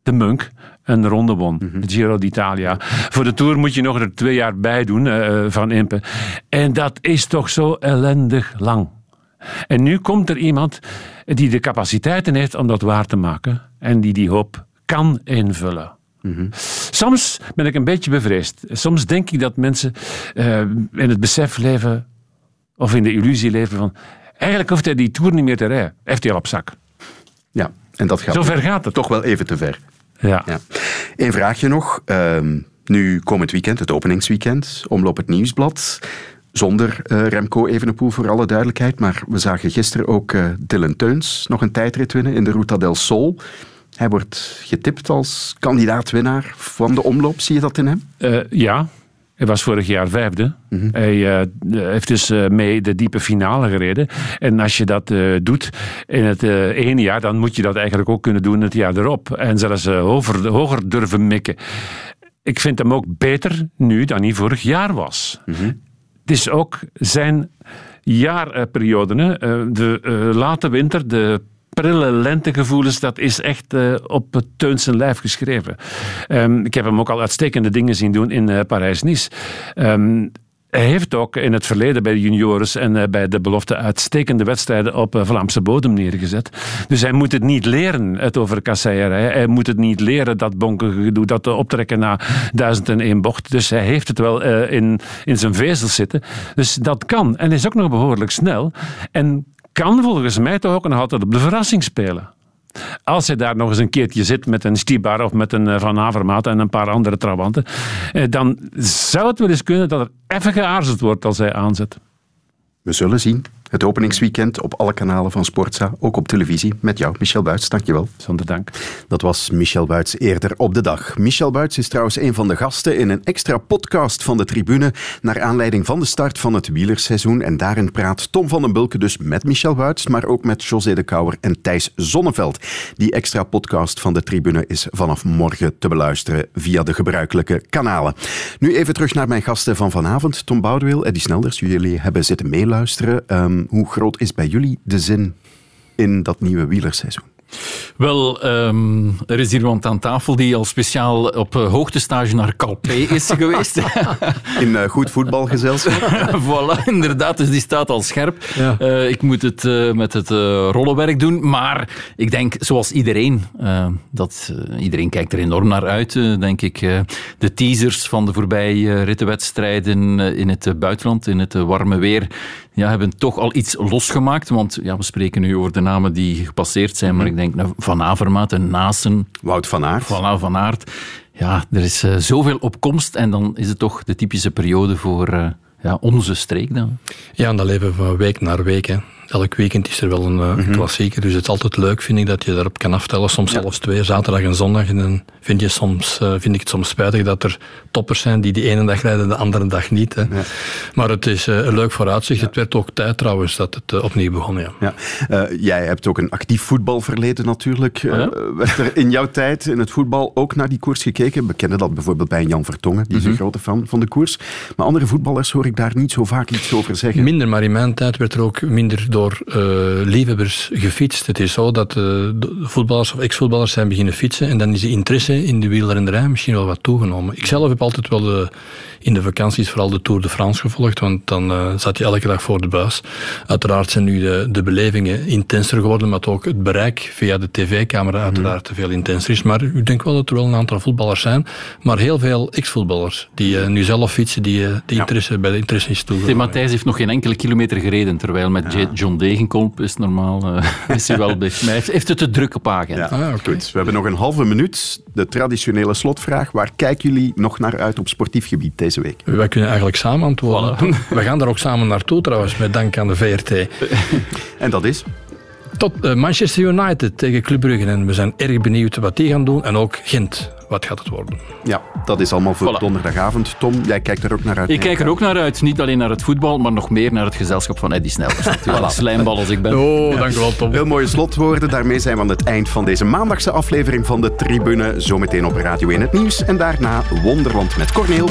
S15: de Munk, een ronde won. De Giro d'Italia. Voor de Tour moet je nog er twee jaar bij doen uh, van Impe. En dat is toch zo ellendig lang. En nu komt er iemand die de capaciteiten heeft om dat waar te maken. En die die hoop kan invullen. Mm -hmm. Soms ben ik een beetje bevreesd. Soms denk ik dat mensen uh, in het besef leven, of in de illusie leven van. Eigenlijk hoeft hij die tour niet meer te rijden. Heeft hij al op zak.
S3: Ja, en dat gaat.
S15: Zo ver gaat het.
S3: Toch wel even te ver.
S15: Ja.
S3: ja. Eén vraagje nog. Uh, nu komend weekend, het openingsweekend, omloop het nieuwsblad. Zonder uh, Remco Evenepoel voor alle duidelijkheid. Maar we zagen gisteren ook uh, Dylan Teuns nog een tijdrit winnen in de Ruta del Sol. Hij wordt getipt als kandidaat-winnaar van de omloop. Zie je dat in hem?
S15: Uh, ja. Hij was vorig jaar vijfde. Mm -hmm. Hij uh, heeft dus uh, mee de diepe finale gereden. En als je dat doet in het ene jaar, dan moet je dat eigenlijk ook kunnen doen het jaar erop. En zelfs hoger, hoger durven mikken. Ik vind hem ook beter nu dan hij vorig jaar was. Mm -hmm. Het is ook zijn jaarperiode. De late winter, de prille lentegevoelens, dat is echt uh, op het Teun zijn lijf geschreven. Um, ik heb hem ook al uitstekende dingen zien doen in uh, Parijs-Nice. Um, hij heeft ook in het verleden bij de juniores en uh, bij de belofte uitstekende wedstrijden op Vlaamse bodem neergezet. Dus hij moet het niet leren, het over kasseierij. Hij moet het niet leren, dat bonkige gedoe, dat optrekken na duizend en één bocht. Dus hij heeft het wel in, in zijn vezels zitten. Dus dat kan. En hij is ook nog behoorlijk snel. En kan volgens mij toch ook nog altijd op de verrassing spelen. Als hij daar nog eens een keertje zit met een Stibar of met een Van Avermaat en een paar andere trawanten, dan zou het wel eens kunnen dat er even geaarzeld wordt als hij aanzet.
S3: We zullen zien. Het openingsweekend op alle kanalen van Sportza, ook op televisie. Met jou, Michel Buits. Dankjewel.
S15: Zonder dank.
S3: Dat was Michel Buits eerder op de dag. Michel Buits is trouwens een van de gasten in een extra podcast van de tribune naar aanleiding van de start van het wielerseizoen. En daarin praat Tom van den Bulke dus met Michel Buits, maar ook met José de Kouwer en Thijs Zonneveld. Die extra podcast van de tribune is vanaf morgen te beluisteren via de gebruikelijke kanalen. Nu even terug naar mijn gasten van vanavond. Tom Boudewil, Eddie Snelders, jullie hebben zitten meeluisteren. Um, hoe groot is bij jullie de zin in dat nieuwe wielerseizoen?
S5: Wel, um, er is hier iemand aan tafel die al speciaal op uh, hoogtestage naar Calpe is geweest.
S3: In uh, goed voetbalgezelschap.
S5: voilà, inderdaad. Dus die staat al scherp. Ja. Uh, ik moet het met het rollenwerk doen. Maar ik denk, zoals iedereen, dat iedereen kijkt er enorm naar uit, denk ik. de teasers van de voorbije rittenwedstrijden in het buitenland, in het warme weer, ja, hebben toch al iets losgemaakt. Want ja, we spreken nu over de namen die gepasseerd zijn, maar ik denk Van Avermaat en Nasen.
S3: Wout van Aert.
S5: Voilà, van Aert. Ja, er is uh, zoveel opkomst en dan is het toch de typische periode voor uh, ja, onze streek dan.
S4: Ja, en dat leven we van week naar week. Hè. Elk weekend is er wel een uh, klassieker, dus het is altijd leuk, vind ik, dat je daarop kan aftellen. Soms ja. zelfs twee, zaterdag en zondag. En dan vind, je soms, uh, vind ik het soms spijtig dat er toppers zijn die de ene dag rijden, de andere dag niet. Hè. Ja. Maar het is uh, een leuk vooruitzicht. Ja. Het werd ook tijd trouwens dat het opnieuw begon. Ja.
S3: Jij hebt ook een actief voetbalverleden natuurlijk. werd er in jouw tijd in het voetbal ook naar die koers gekeken? We kennen dat bijvoorbeeld bij Jan Vertongen, die is een grote fan van de koers. Maar andere voetballers hoor ik daar niet zo vaak iets over zeggen.
S4: Minder, maar in mijn tijd werd er ook minder door uh, liefhebbers gefietst. Het is zo dat uh, voetballers of ex-voetballers zijn beginnen fietsen en dan is de interesse in de wielrennerij misschien wel wat toegenomen. Ik zelf heb altijd wel de, in de vakanties vooral de Tour de France gevolgd, want dan uh, zat je elke dag voor de buis. Uiteraard zijn nu de, de belevingen intenser geworden, maar ook het bereik via de tv-camera uiteraard te veel intenser is. Maar ik denk wel dat er wel een aantal voetballers zijn, maar heel veel ex-voetballers die nu zelf fietsen, die, die interesse, bij de interesse is toegenomen.
S5: Matthijs heeft nog geen enkele kilometer gereden, terwijl met ja. John John Degenkolb is normaal uh, is hij wel bij mij. Heeft het te druk op agenda.
S3: Ja, ah, goed. We hebben nog een halve minuut. De traditionele slotvraag. Waar kijken jullie nog naar uit op sportief gebied deze week?
S4: Wij kunnen eigenlijk samen antwoorden. We gaan daar ook samen naartoe trouwens, met dank aan de VRT.
S3: en dat is?
S4: Tot uh, Manchester United tegen Club Brugge. En we zijn erg benieuwd wat die gaan doen. En ook Gent. Wat gaat het worden?
S3: Ja, dat is allemaal voor
S5: Voilà.
S3: donderdagavond. Tom, jij kijkt er ook naar uit.
S5: Ik kijk er ook naar uit. Niet alleen naar het voetbal, maar nog meer naar het gezelschap van Eddie Snellers. Voilà. Slijmbal als ik ben.
S4: Oh, dank u wel, Tom.
S3: Heel mooie slotwoorden. Daarmee zijn we aan het eind van deze maandagse aflevering van de Tribune. Zometeen op Radio 1 het nieuws. En daarna Wonderland met Corneel.